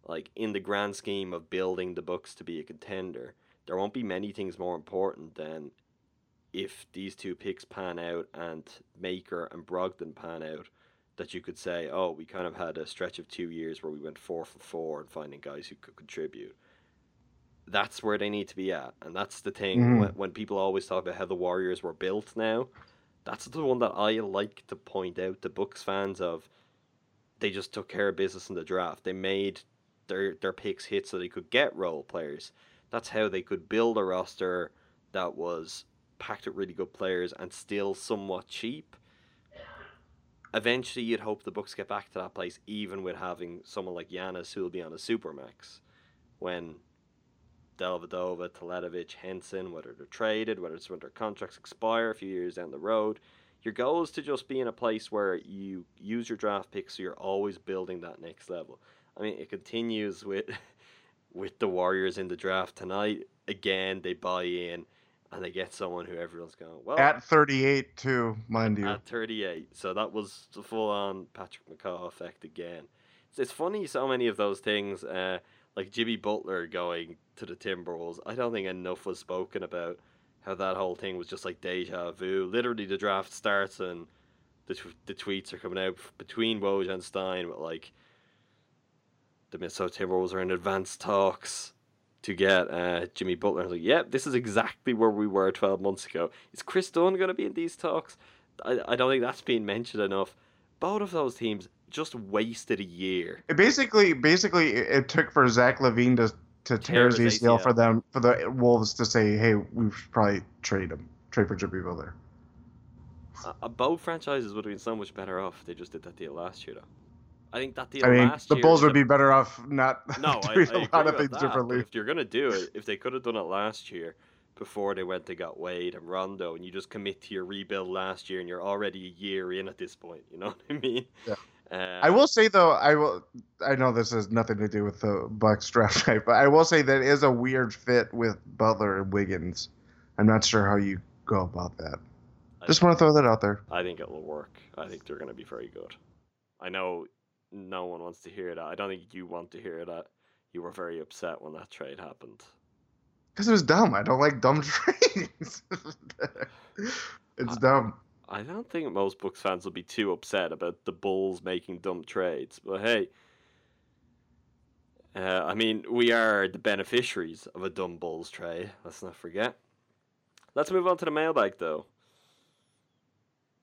Speaker 1: like in the grand scheme of building the Bucks to be a contender, there won't be many things more important than if these two picks pan out and Maker and Brogdon pan out, that you could say, oh, we kind of had a stretch of two years where we went four for four and finding guys who could contribute. That's where they need to be at, and that's the thing.
Speaker 2: Mhm.
Speaker 1: When, when people always talk about how the Warriors were built now, that's the one that I like to point out to Bucks fans of. They just took care of business in the draft. They made their their picks hit so they could get role players. That's how they could build a roster that was packed with really good players and still somewhat cheap. Eventually, you'd hope the Bucks get back to that place, even with having someone like Giannis who will be on a supermax when Dellavedova, Teletovic, Henson, whether they're traded, whether it's when their contracts expire a few years down the road. Your goal is to just be in a place where you use your draft picks so you're always building that next level. I mean, it continues with with the Warriors in the draft tonight. Again, they buy in and they get someone who everyone's going, well,
Speaker 2: At 38 too, mind you.
Speaker 1: at 38. So that was the full on Patrick McCaw effect again. It's, it's funny, so many of those things, uh, like Jimmy Butler going to the Timberwolves. I don't think enough was spoken about how that whole thing was just like deja vu. Literally, the draft starts and the, tw- the tweets are coming out between Woj and Stein, but like the Minnesota Timberwolves are in advanced talks to get uh, Jimmy Butler. Like, yep, this is exactly where we were 12 months ago. Is Kris Dunn going to be in these talks? I, I don't think that's been mentioned enough. Both of those teams just wasted a year.
Speaker 2: It basically, basically, it took for Zach LaVine to to tear his
Speaker 1: Tear his
Speaker 2: ACL
Speaker 1: ACL.
Speaker 2: for them for the Wolves to say, "Hey, we should probably trade him, trade for Jimmy Butler."
Speaker 1: Uh, both franchises would have been so much better off if they just did that deal last year, though. I think that deal
Speaker 2: I mean,
Speaker 1: last
Speaker 2: the
Speaker 1: year.
Speaker 2: Bulls would be better off not
Speaker 1: No, I, I
Speaker 2: doing
Speaker 1: agree
Speaker 2: a lot of things
Speaker 1: that,
Speaker 2: differently.
Speaker 1: If you're gonna do it, if they could have done it last year before they went to got Wade and Rondo, and you just commit to your rebuild last year, and you're already a year in at this point, you know what I mean?
Speaker 2: Yeah.
Speaker 1: Uh,
Speaker 2: I will say though, I will. I know this has nothing to do with the Bucks draft night, but I will say that is a weird fit with Butler and Wiggins. I'm not sure how you go about that.
Speaker 1: I
Speaker 2: Just want to throw that out there.
Speaker 1: I think it will work. I think they're going to be very good. I know no one wants to hear that. I don't think you want to hear that. You were very upset when that trade happened.
Speaker 2: Because it was dumb. I don't like dumb trades. it's dumb.
Speaker 1: I don't think most Bucks fans will be too upset about the Bulls making dumb trades. But hey, uh, I mean, we are the beneficiaries of a dumb Bulls trade. Let's not forget. Let's move on to the mailbag, though.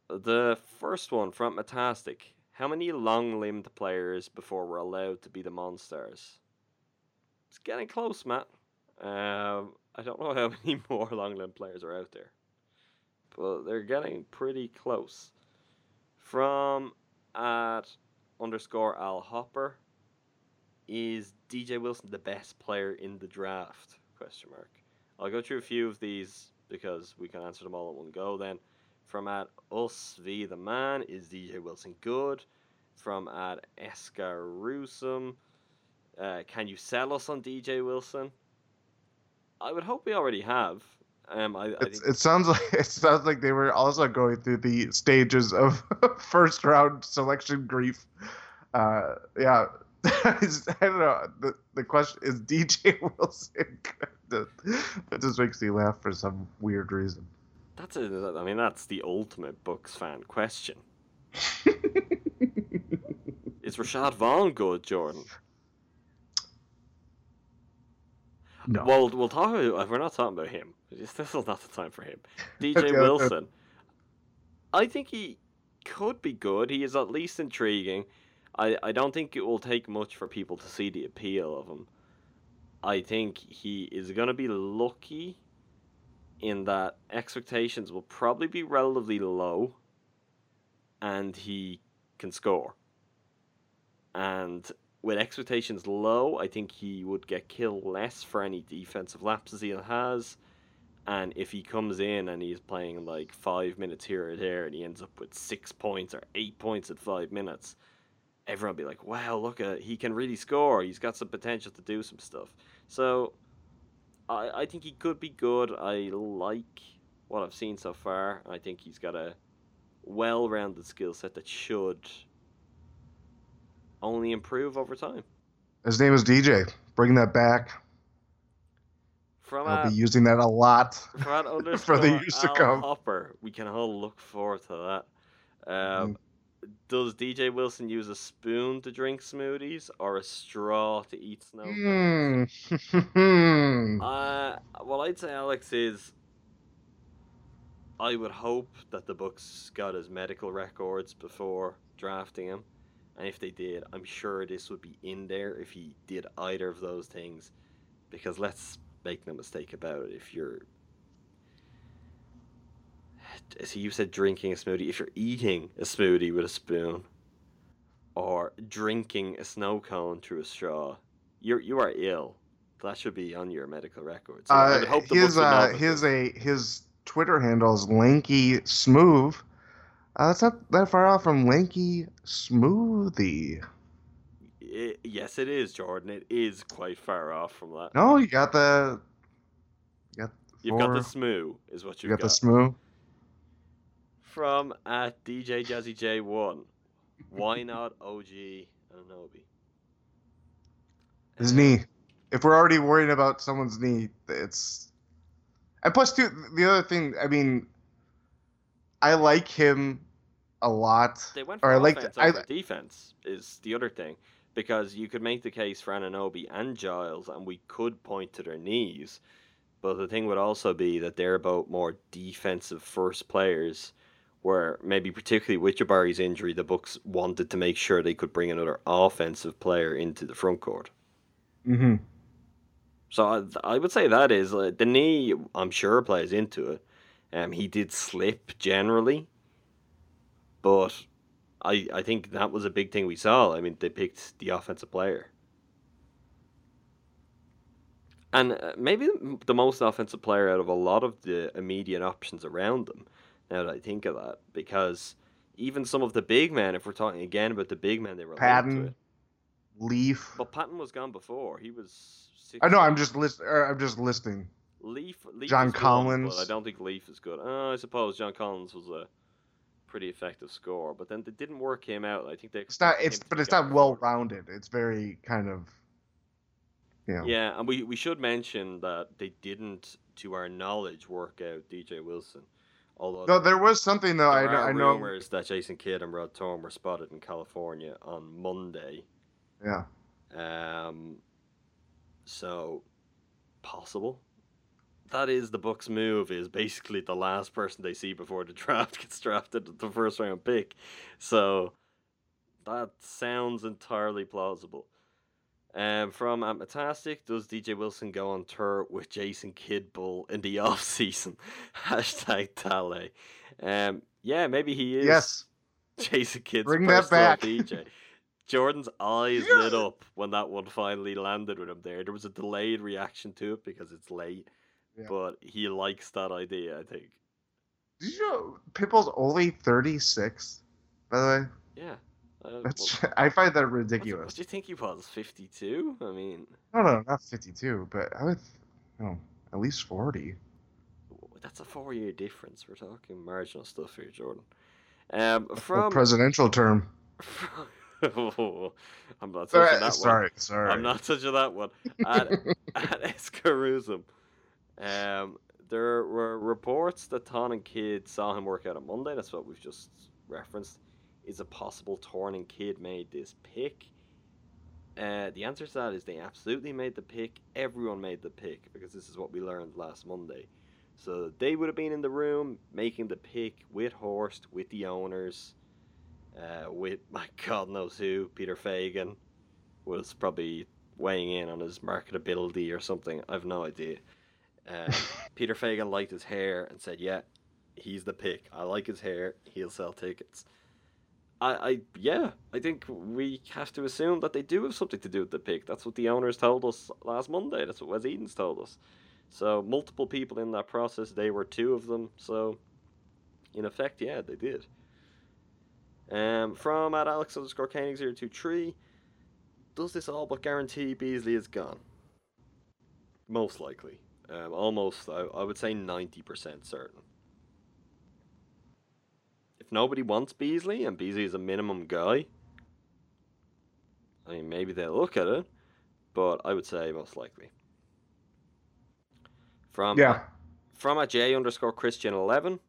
Speaker 1: The first one from Metastic. How many long-limbed players before we're allowed to be the Monsters? It's getting close, Matt. Um, I don't know how many more long-limbed players are out there but they're getting pretty close. From at underscore Al Hopper, is DJ Wilson the best player in the draft? Question mark. I'll go through a few of these because we can answer them all at one go. Then, from at us v the man, is DJ Wilson good? From at Escarusum, uh, can you sell us on DJ Wilson? I would hope we already have. Um, I, I think
Speaker 2: it sounds like it sounds like they were also going through the stages of first round selection grief. Uh, yeah, I don't know. The the question is DJ Wilson. that just makes me laugh for some weird reason.
Speaker 1: That's a, I mean, that's the ultimate Bucks fan question. Is Rashad Vaughn good, Jordan?
Speaker 2: No.
Speaker 1: Well, we'll talk about. We're not talking about him. This this is not the time for him. DJ
Speaker 2: Okay, okay.
Speaker 1: Wilson. I think he could be good. He is at least intriguing. I, I don't think it will take much for people to see the appeal of him. I think he is going to be lucky in that expectations will probably be relatively low and he can score. And with expectations low, I think he would get killed less for any defensive lapses he has. And if he comes in and he's playing like five minutes here or there and he ends up with six points or eight points at five minutes, everyone will be like, wow, look at he can really score. He's got some potential to do some stuff. So I, I think he could be good. I like what I've seen so far. I think he's got a well rounded skill set that should only improve over time.
Speaker 2: His name is DJ. Bring that back.
Speaker 1: From
Speaker 2: I'll
Speaker 1: a,
Speaker 2: be using that a lot. for the years to come.
Speaker 1: Hopper, we can all look forward to that. Um,
Speaker 2: Mm.
Speaker 1: Does DJ Wilson use a spoon to drink smoothies or a straw to eat snow?
Speaker 2: Hmm.
Speaker 1: Uh, what I'd say, Alex, is I would hope that the Bucks got his medical records before drafting him, and if they did, I'm sure this would be in there if he did either of those things. Because let's make no mistake about it, if you're so you said drinking a smoothie. If you're eating a smoothie with a spoon, or drinking a snow cone through a straw, you're you are ill. That should be on your medical record. So I
Speaker 2: Uh,
Speaker 1: would hope the
Speaker 2: his uh, his a his Twitter handle is Lanky Smooth. Uh, that's not that far off from Lanky Smoothie.
Speaker 1: I- yes, it is, Jordan. It is quite far off from that.
Speaker 2: No, you got the. You got
Speaker 1: You've got the smoo, is what
Speaker 2: You
Speaker 1: you've
Speaker 2: got the smooth.
Speaker 1: From at DJ Jazzy J1. Why not OG Anunoby?
Speaker 2: His knee. If we're already worried about someone's knee, it's. And plus, too, the other thing. I mean, I like him a lot.
Speaker 1: They went
Speaker 2: Or
Speaker 1: for
Speaker 2: I like
Speaker 1: offense
Speaker 2: the- I-
Speaker 1: over defense is the other thing because you could make the case for Anunoby and Giles, and we could point to their knees. But the thing would also be that they're both more defensive first players, where maybe particularly with Jabari's injury, the Bucks wanted to make sure they could bring another offensive player into the front court.
Speaker 2: Mm-hmm.
Speaker 1: So I, I would say that is uh, the knee. I'm sure plays into it. Um, he did slip generally, But I I think that was a big thing we saw. I mean, they picked the offensive player. And uh, maybe the most offensive player out of a lot of the immediate options around them, now that I think of that, because even some of the big men, if we're talking again about the big men, they were
Speaker 2: Patton. Leaf.
Speaker 1: But Patton was gone before. He was. Six,
Speaker 2: I know. I'm just list. I'm just listing.
Speaker 1: Leaf. Leaf
Speaker 2: John
Speaker 1: good,
Speaker 2: Collins.
Speaker 1: but I don't think Leaf is good. Uh, I suppose John Collins was a pretty effective score. but then they didn't work him out. I think they.
Speaker 2: It's not. It's but it's not well rounded. It's very kind of. You know.
Speaker 1: Yeah, and we, we should mention that they didn't, to our knowledge, work out DJ Wilson. Although
Speaker 2: No, there was something though. I
Speaker 1: there
Speaker 2: I know.
Speaker 1: rumors that Jason Kidd and Rod Thorn were spotted in California on Monday.
Speaker 2: Yeah.
Speaker 1: Um, so possible. That is the Bucks' move. Is basically the last person they see before the draft gets drafted the first round pick. So that sounds entirely plausible. Um, from Amatastic, does DJ Wilson go on tour with Jason Kidd Bull in the off season? Hashtag Tale. Um, yeah, maybe he is.
Speaker 2: Yes.
Speaker 1: Jason Kidd's
Speaker 2: Bring that back.
Speaker 1: DJ. Jordan's eyes lit up when that one finally landed with him there. There was a delayed reaction to it because it's late,
Speaker 2: Yeah.
Speaker 1: but he likes that idea, I think.
Speaker 2: Did you know Pitbull's only 36? By the way,
Speaker 1: Yeah. Uh,
Speaker 2: that's
Speaker 1: well,
Speaker 2: I find that ridiculous.
Speaker 1: what do you think he was? 52? I mean,
Speaker 2: No, no, not 52, but I would, no, at least 40.
Speaker 1: that's a four year difference. We're talking marginal stuff here, Jordan. Um,
Speaker 2: A
Speaker 1: from.
Speaker 2: presidential term.
Speaker 1: I'm not touching
Speaker 2: Sorry,
Speaker 1: that one.
Speaker 2: sorry, sorry.
Speaker 1: I'm not touching that one. At, at Escarusum, um, there were reports that Thorn and Kidd saw him work out on Monday. That's what we've just referenced. Is it possible Thorn and Kidd made this pick? Uh, the answer to that is they absolutely made the pick. Everyone made the pick because this is what we learned last Monday. So they would have been in the room making the pick with Horst, with the owners, uh, with my God knows who, Peter Feigin was probably weighing in on his marketability or something. I've no idea. Uh, Peter Feigin liked his hair and said, "Yeah, he's the pick. I like his hair. He'll sell tickets." I, I, yeah, I think we have to assume that they do have something to do with the pick. That's what the owners told us last Monday. That's what Wes Edens told us. So multiple people in that process. They were two of them. So, in effect, yeah, they did. Um, from at Alex underscore Koenig zero two three, does this all but guarantee Beasley is gone? Most likely. Um, almost, I, I would say 90% certain. If nobody wants Beasley and Beasley is a minimum guy, I mean, maybe they'll look at it, but I would say most likely. From
Speaker 2: Yeah.
Speaker 1: from a J underscore Christian eleven.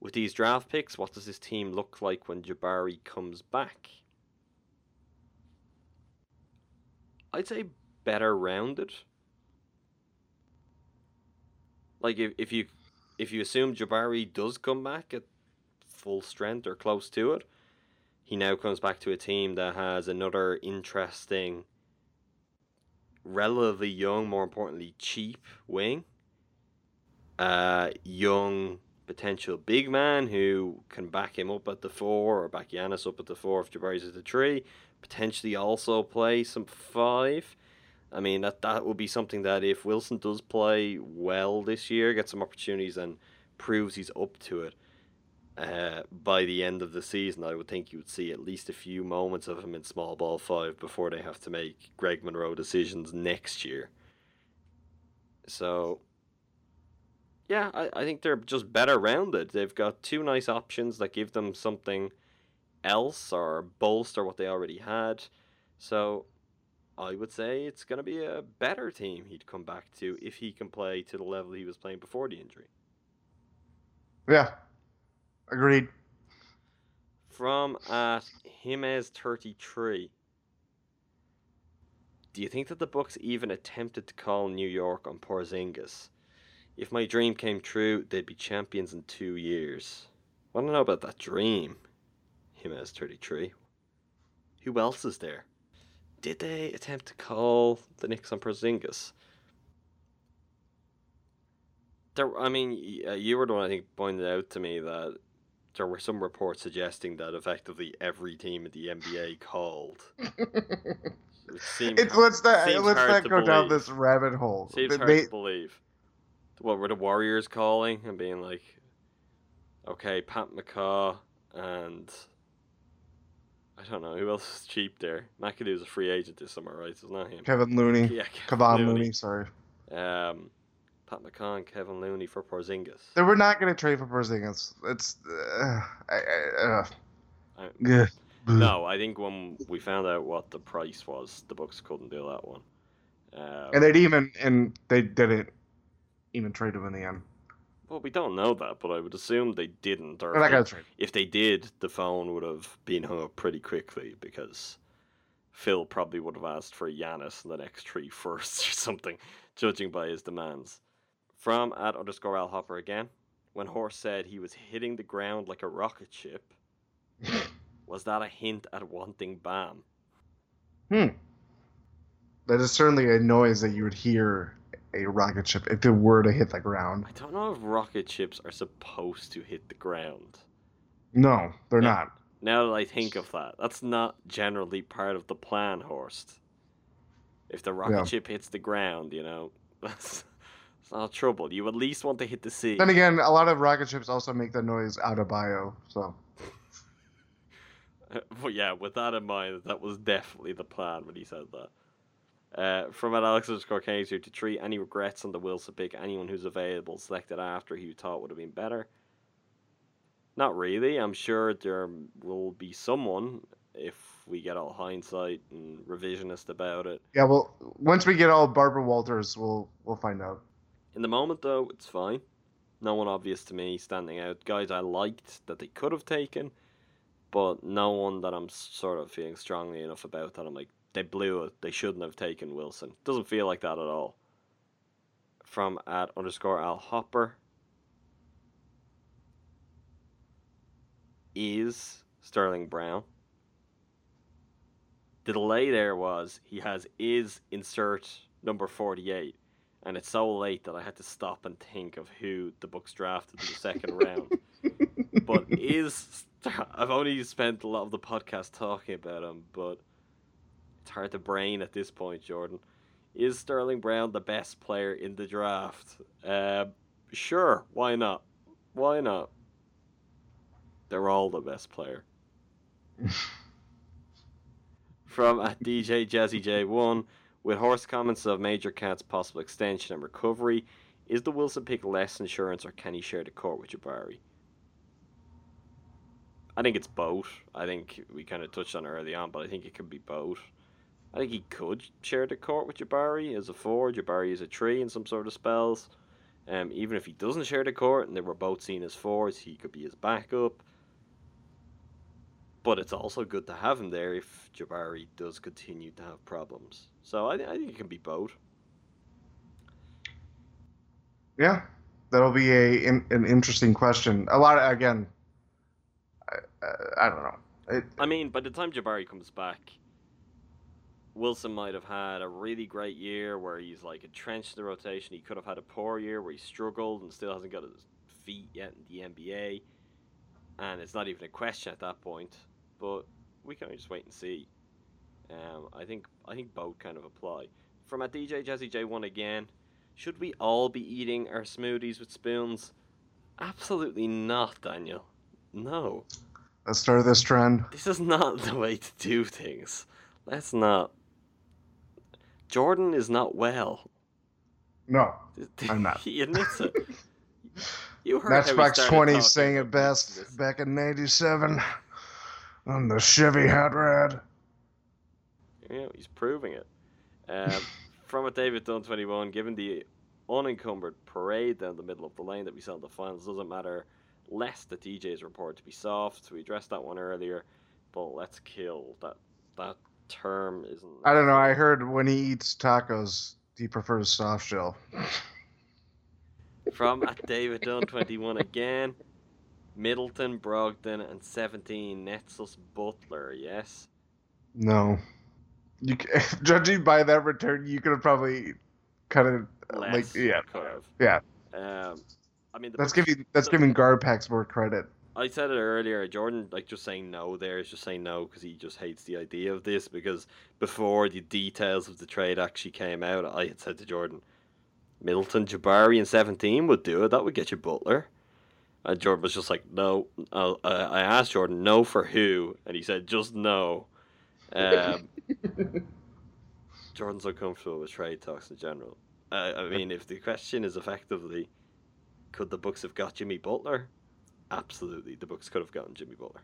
Speaker 1: With these draft picks, what does this team look like when Jabari comes back? I'd say better rounded. Like if, if you if you assume Jabari does come back at full strength or close to it, he now comes back to a team that has another interesting, relatively young, more importantly, cheap wing. Uh, young potential big man who can back him up at the four or back Giannis up at the four if Jabari's at the three. Potentially also play some five. I mean that that would be something that if Wilson does play well this year, get some opportunities and proves he's up to it. Uh, by the end of the season, I would think you would see at least a few moments of him in small ball five before they have to make Greg Monroe decisions next year. So, yeah, I, I think they're just better rounded. They've got two nice options that give them something else or bolster what they already had. So, I would say it's going to be a better team he'd come back to if he can play to the level he was playing before the injury.
Speaker 2: Yeah. Agreed.
Speaker 1: From at Jimenez thirty three. Do you think that the Bucks even attempted to call New York on Porzingis? If my dream came true, they'd be champions in two years. I don't know about that dream. Jimenez thirty three. Who else is there? Did they attempt to call the Knicks on Porzingis? There, I mean, uh, you were the one I think pointed out to me that there were some reports suggesting that effectively every team in the NBA called. It seems
Speaker 2: It's let's not let's not go down this rabbit hole.
Speaker 1: Seems
Speaker 2: They-
Speaker 1: hard
Speaker 2: they-
Speaker 1: to believe. What were the Warriors calling and being like, okay, Pat McCaw and I don't know who else is cheap there. McAdoo's a free agent this summer, right? It's not him.
Speaker 2: Kevin Looney,
Speaker 1: Yeah,
Speaker 2: Kevon Looney. sorry.
Speaker 1: Um, Pat McCaw and Kevin Looney for Porzingis.
Speaker 2: They were not going to trade for Porzingis. It's uh, I, I, uh, yeah.
Speaker 1: No, I think when we found out what the price was, the Bucks couldn't do that one. Um,
Speaker 2: And they'd even and they didn't even trade him in the end.
Speaker 1: Well, we don't know that, but I would assume they didn't. Or if, they, if they did, the phone would have been hung up pretty quickly because Phil probably would have asked for Giannis in the next three firsts or something, judging by his demands. From at underscore Al Hopper again, when Horst said he was hitting the ground like a rocket ship, was that a hint at wanting Bam?
Speaker 2: Hmm. That is certainly a noise that you would hear a rocket ship if it were to hit the ground.
Speaker 1: I don't know if rocket ships are supposed to hit the ground.
Speaker 2: No, they're
Speaker 1: Yeah.
Speaker 2: not.
Speaker 1: Now that I think of that, that's not generally part of the plan, Horst. If the rocket
Speaker 2: Yeah.
Speaker 1: ship hits the ground, you know, that's, that's not trouble. You at least want to hit the sea.
Speaker 2: Then again, a lot of rocket ships also make that noise out of bio. So
Speaker 1: but yeah, with that in mind, that was definitely the plan when he said that. Uh, from an Alex underscore Kane to three, any regrets on the Wilson pick? Anyone who's available selected after who you thought would have been better? Not really. I'm sure there will be someone if we get all hindsight and revisionist about it.
Speaker 2: yeah, well, once we get all Barbara Walters, we'll we'll find out.
Speaker 1: In the moment, though, it's fine. No one obvious to me standing out. Guys I liked that they could have taken, but no one that I'm sort of feeling strongly enough about that I'm like, they blew it. They shouldn't have taken Wilson. Doesn't feel like that at all. From at underscore Al Hopper. Is Sterling Brown. The delay there was he has is insert number 48 and it's so late that I had to stop and think of who the Bucks drafted in the second round. But is I've only spent a lot of the podcast talking about him, but it's hard to brain at this point, Jordan. Is Sterling Brown the best player in the draft? Uh, sure, why not? Why not? They're all the best player. From at DJ Jazzy J1, with Horst comments of Major Cat's possible extension and recovery, is the Wilson pick less insurance or can he share the court with Jabari? I think it's both. I think we kind of touched on it early on, but I think it could be both. I think he could share the court with Jabari as a four. Jabari is a three in some sort of spells. Um, even if he doesn't share the court and they were both seen as fours, he could be his backup. But it's also good to have him there if Jabari does continue to have problems. So I, I think it can be both.
Speaker 2: Yeah, that'll be a in, an interesting question. A lot of, again, I, I, I don't know. It,
Speaker 1: I mean, by the time Jabari comes back, Wilson might have had a really great year where he's like entrenched in the rotation. He could have had a poor year where he struggled and still hasn't got his feet yet in the NBA. And it's not even a question at that point. But we can just wait and see. Um, I think I think both kind of apply. From a DJ Jazzy J1 again, should we all be eating our smoothies with spoons? Absolutely not, Daniel. No.
Speaker 2: let's start this trend.
Speaker 1: This is not the way to do things. Let's not. Jordan is not well.
Speaker 2: No, I'm not.
Speaker 1: he admits it. You heard
Speaker 2: Matchbox 20
Speaker 1: talking
Speaker 2: sang it best back in '97 on the Chevy Hot Rod.
Speaker 1: Yeah, he's proving it. Um, from a David Dunn 21, given the unencumbered parade down the middle of the lane that we saw in the finals, doesn't matter less the DJ's report to be soft. We addressed that one earlier, but let's kill that. That term isn't.
Speaker 2: I don't know. I heard when he eats tacos, he prefers soft shell.
Speaker 1: From at David Dunn 21 again. Middleton, Brogdon, and 17 Netsus Butler, yes?
Speaker 2: No, you ca- judging by that return, you could have probably kind of like yeah,
Speaker 1: have.
Speaker 2: yeah.
Speaker 1: Um, I mean, the
Speaker 2: That's giving that's
Speaker 1: the-
Speaker 2: giving GarPax more credit.
Speaker 1: I said it earlier. Jordan, like just saying no there is just saying no because he just hates the idea of this. Because before the details of the trade actually came out, I had said to Jordan, Middleton Jabari in seventeen would do it. That would get you Butler. And Jordan was just like, no. Uh, I asked Jordan, no for who, and he said just no. Um, Jordan's uncomfortable with trade talks in general. Uh, I mean, if the question is effectively, could the Bucks have got Jimmy Butler? Absolutely, the Bucks could have gotten Jimmy Butler.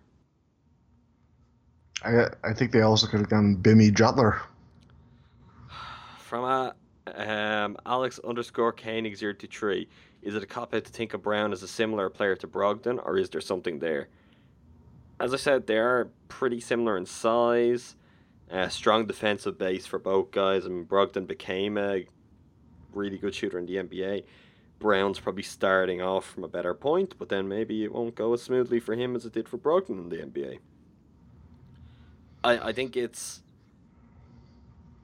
Speaker 2: I I think they also could have gotten Bimmy Jutler.
Speaker 1: From a um, Alex underscore Koenig zero to three, is it a cop out to think of Brown as a similar player to Brogdon, or is there something there? As I said, they are pretty similar in size. Uh, strong defensive base for both guys. Mean, Brogdon became a really good shooter in the NBA. Brown's probably starting off from a better point, but then maybe it won't go as smoothly for him as it did for Brogdon in the NBA. I, I think it's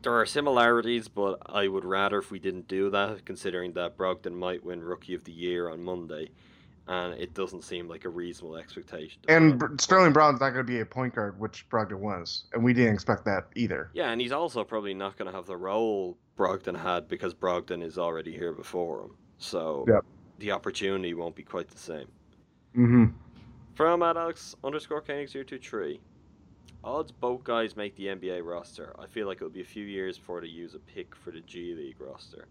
Speaker 1: there are similarities, but I would rather if we didn't do that, considering that Brogdon might win Rookie of the Year on Monday, and it doesn't seem like a reasonable expectation.
Speaker 2: And Br- Sterling Brown's not going to be a point guard, which Brogdon was, and we didn't expect that either.
Speaker 1: Yeah, and he's also probably not going to have the role Brogdon had because Brogdon is already here before him. So
Speaker 2: Yep.
Speaker 1: the opportunity won't be quite the same.
Speaker 2: Mm-hmm.
Speaker 1: From Alex underscore Koenig 023. Odds both guys make the NBA roster. I feel like it'll be a few years before they use a pick for the G League roster.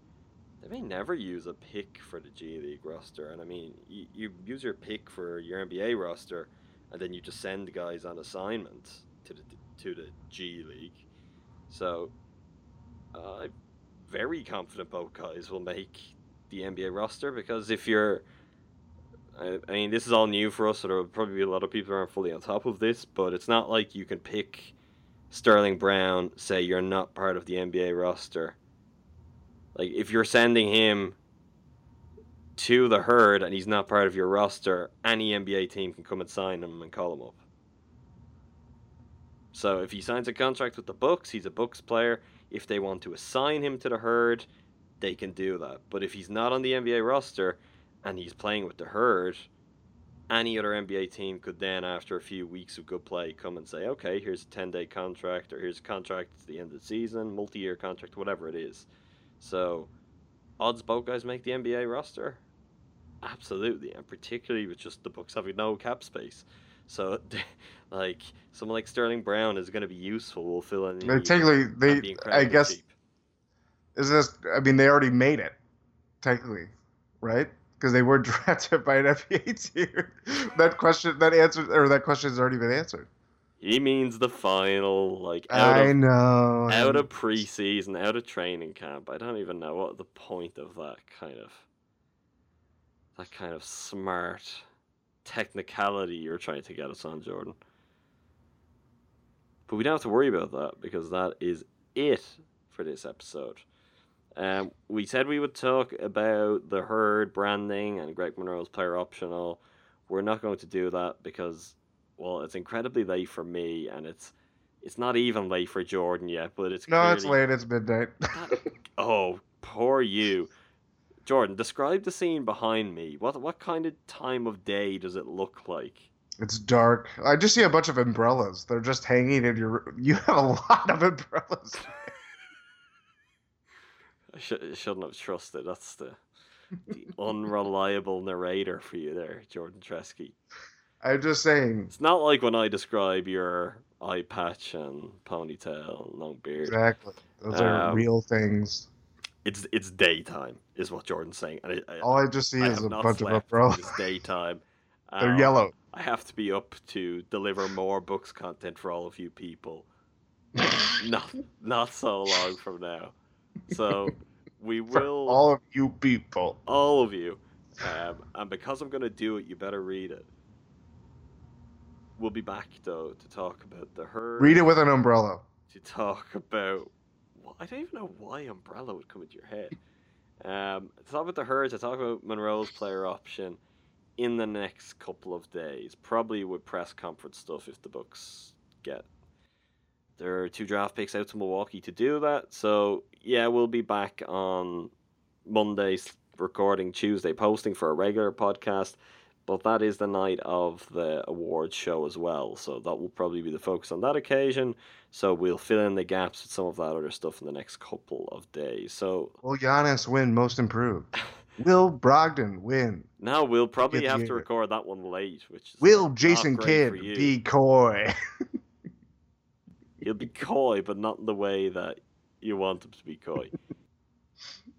Speaker 1: They may never use a pick for the G League roster. And I mean, you, you use your pick for your NBA roster, and then you just send guys on assignment to the to the G League. So, uh, I'm very confident both guys will make the NBA roster because if you're I, I mean, this is all new for us, so there will probably be a lot of people who aren't fully on top of this, but it's not like you can pick Sterling Brown, say you're not part of the NBA roster. Like, if you're sending him to the herd and he's not part of your roster, any NBA team can come and sign him and call him up. So if he signs a contract with the Bucks, he's a Bucks player. If they want to assign him to the herd, they can do that. But if he's not on the NBA roster, and he's playing with the herd, any other NBA team could then, after a few weeks of good play, come and say, okay, here's a 10 day contract, or here's a contract at the end of the season, multi year contract, whatever it is. So, odds both guys make the NBA roster? Absolutely, and particularly with just the Bucks having no cap space. So, like, someone like Sterling Brown is going to be useful. Will fill in.
Speaker 2: They technically, they, I guess,
Speaker 1: cheap.
Speaker 2: Is this? I mean, they already made it, technically, right? Because they were drafted by an NBA team. that question, that answer, or that question has already been answered.
Speaker 1: He means the final, like out
Speaker 2: I
Speaker 1: of
Speaker 2: know.
Speaker 1: out of preseason, out of training camp. I don't even know what the point of that kind of that kind of smart technicality you're trying to get us on, Jordan. But we don't have to worry about that because that is it for this episode. Um, we said we would talk about the herd branding and Greg Monroe's player optional. We're not going to do that because, well, it's incredibly late for me, and it's it's not even late for Jordan yet. But it's
Speaker 2: no, it's late. It's midnight.
Speaker 1: Oh, poor you. Jordan, describe the scene behind me. What what kind of time of day does it look like?
Speaker 2: it's dark. I just see a bunch of umbrellas. They're just hanging in your. You have a lot of umbrellas.
Speaker 1: I sh- shouldn't have trusted. That's the, the unreliable narrator for you there, Jordan Treske.
Speaker 2: I'm just saying.
Speaker 1: It's not like when I describe your eye patch and ponytail and long beard.
Speaker 2: Exactly. Those are
Speaker 1: Um,
Speaker 2: real things.
Speaker 1: It's it's daytime, is what Jordan's saying. And I, I,
Speaker 2: All I just see
Speaker 1: I
Speaker 2: is a bunch of umbrellas.
Speaker 1: It's daytime.
Speaker 2: They're
Speaker 1: Um,
Speaker 2: yellow.
Speaker 1: I have to be up to deliver more Bucks content for all of you people. not not so long from now. So we will
Speaker 2: all of you people.
Speaker 1: all of you. Um, and because I'm gonna do it, you better read it. We'll be back though to talk about the herd.
Speaker 2: Read it with an umbrella.
Speaker 1: To talk about. Well, I don't even know why umbrella would come into your head. Um, to talk about the herd. To talk about Monroe's player option in the next couple of days, probably with press conference stuff if the Bucks get. There are two draft picks out to Milwaukee to do that. So yeah, we'll be back on Mondays recording Tuesday posting for a regular podcast. but that is the night of the awards show as well. So that will probably be the focus on that occasion. So we'll fill in the gaps with some of that other stuff in the next couple of days. So
Speaker 2: Will Giannis win Most Improved? Will Brogdon win?
Speaker 1: now we'll probably have to record that one late, which is
Speaker 2: Will Jason Kidd be coy?
Speaker 1: He'll be coy, but not in the way that you want him to be coy.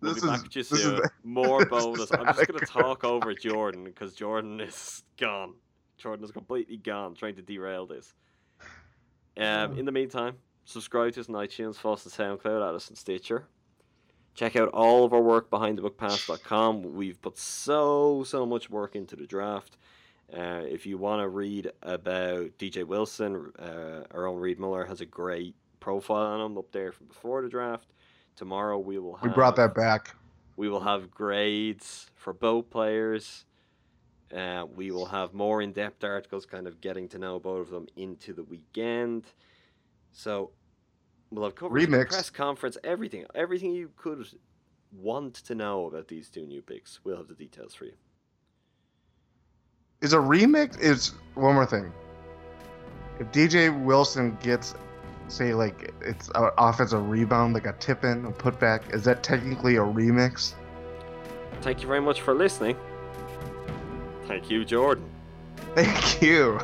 Speaker 1: We'll
Speaker 2: This is-
Speaker 1: back with you
Speaker 2: this is-
Speaker 1: soon. More bonus. I'm just going to talk over Jordan because Jordan is gone. Jordan is completely gone, trying to derail this. Um, in the meantime, subscribe to us on iTunes, follow us on SoundCloud, add us Stitcher. Check out all of our work BehindTheBuckPass.com. We've put so, so much work into the draft. Uh, if you want to read about DJ Wilson, uh, our own Reed Muller has a great profile on him up there from before the draft. Tomorrow we will have
Speaker 2: we brought that back.
Speaker 1: we will have grades for both players. Uh, we will have more in depth articles, kind of getting to know both of them into the weekend. So we'll have coverage,
Speaker 2: Remix.
Speaker 1: press conference, everything, everything you could want to know about these two new picks. We'll have the details for you.
Speaker 2: Is a remix? Is one more thing. If DJ Wilson gets, say, like it's an offensive rebound, like a tip in, a putback, is that technically a remix?
Speaker 1: Thank you very much for listening. Thank you, Jordan.
Speaker 2: Thank you.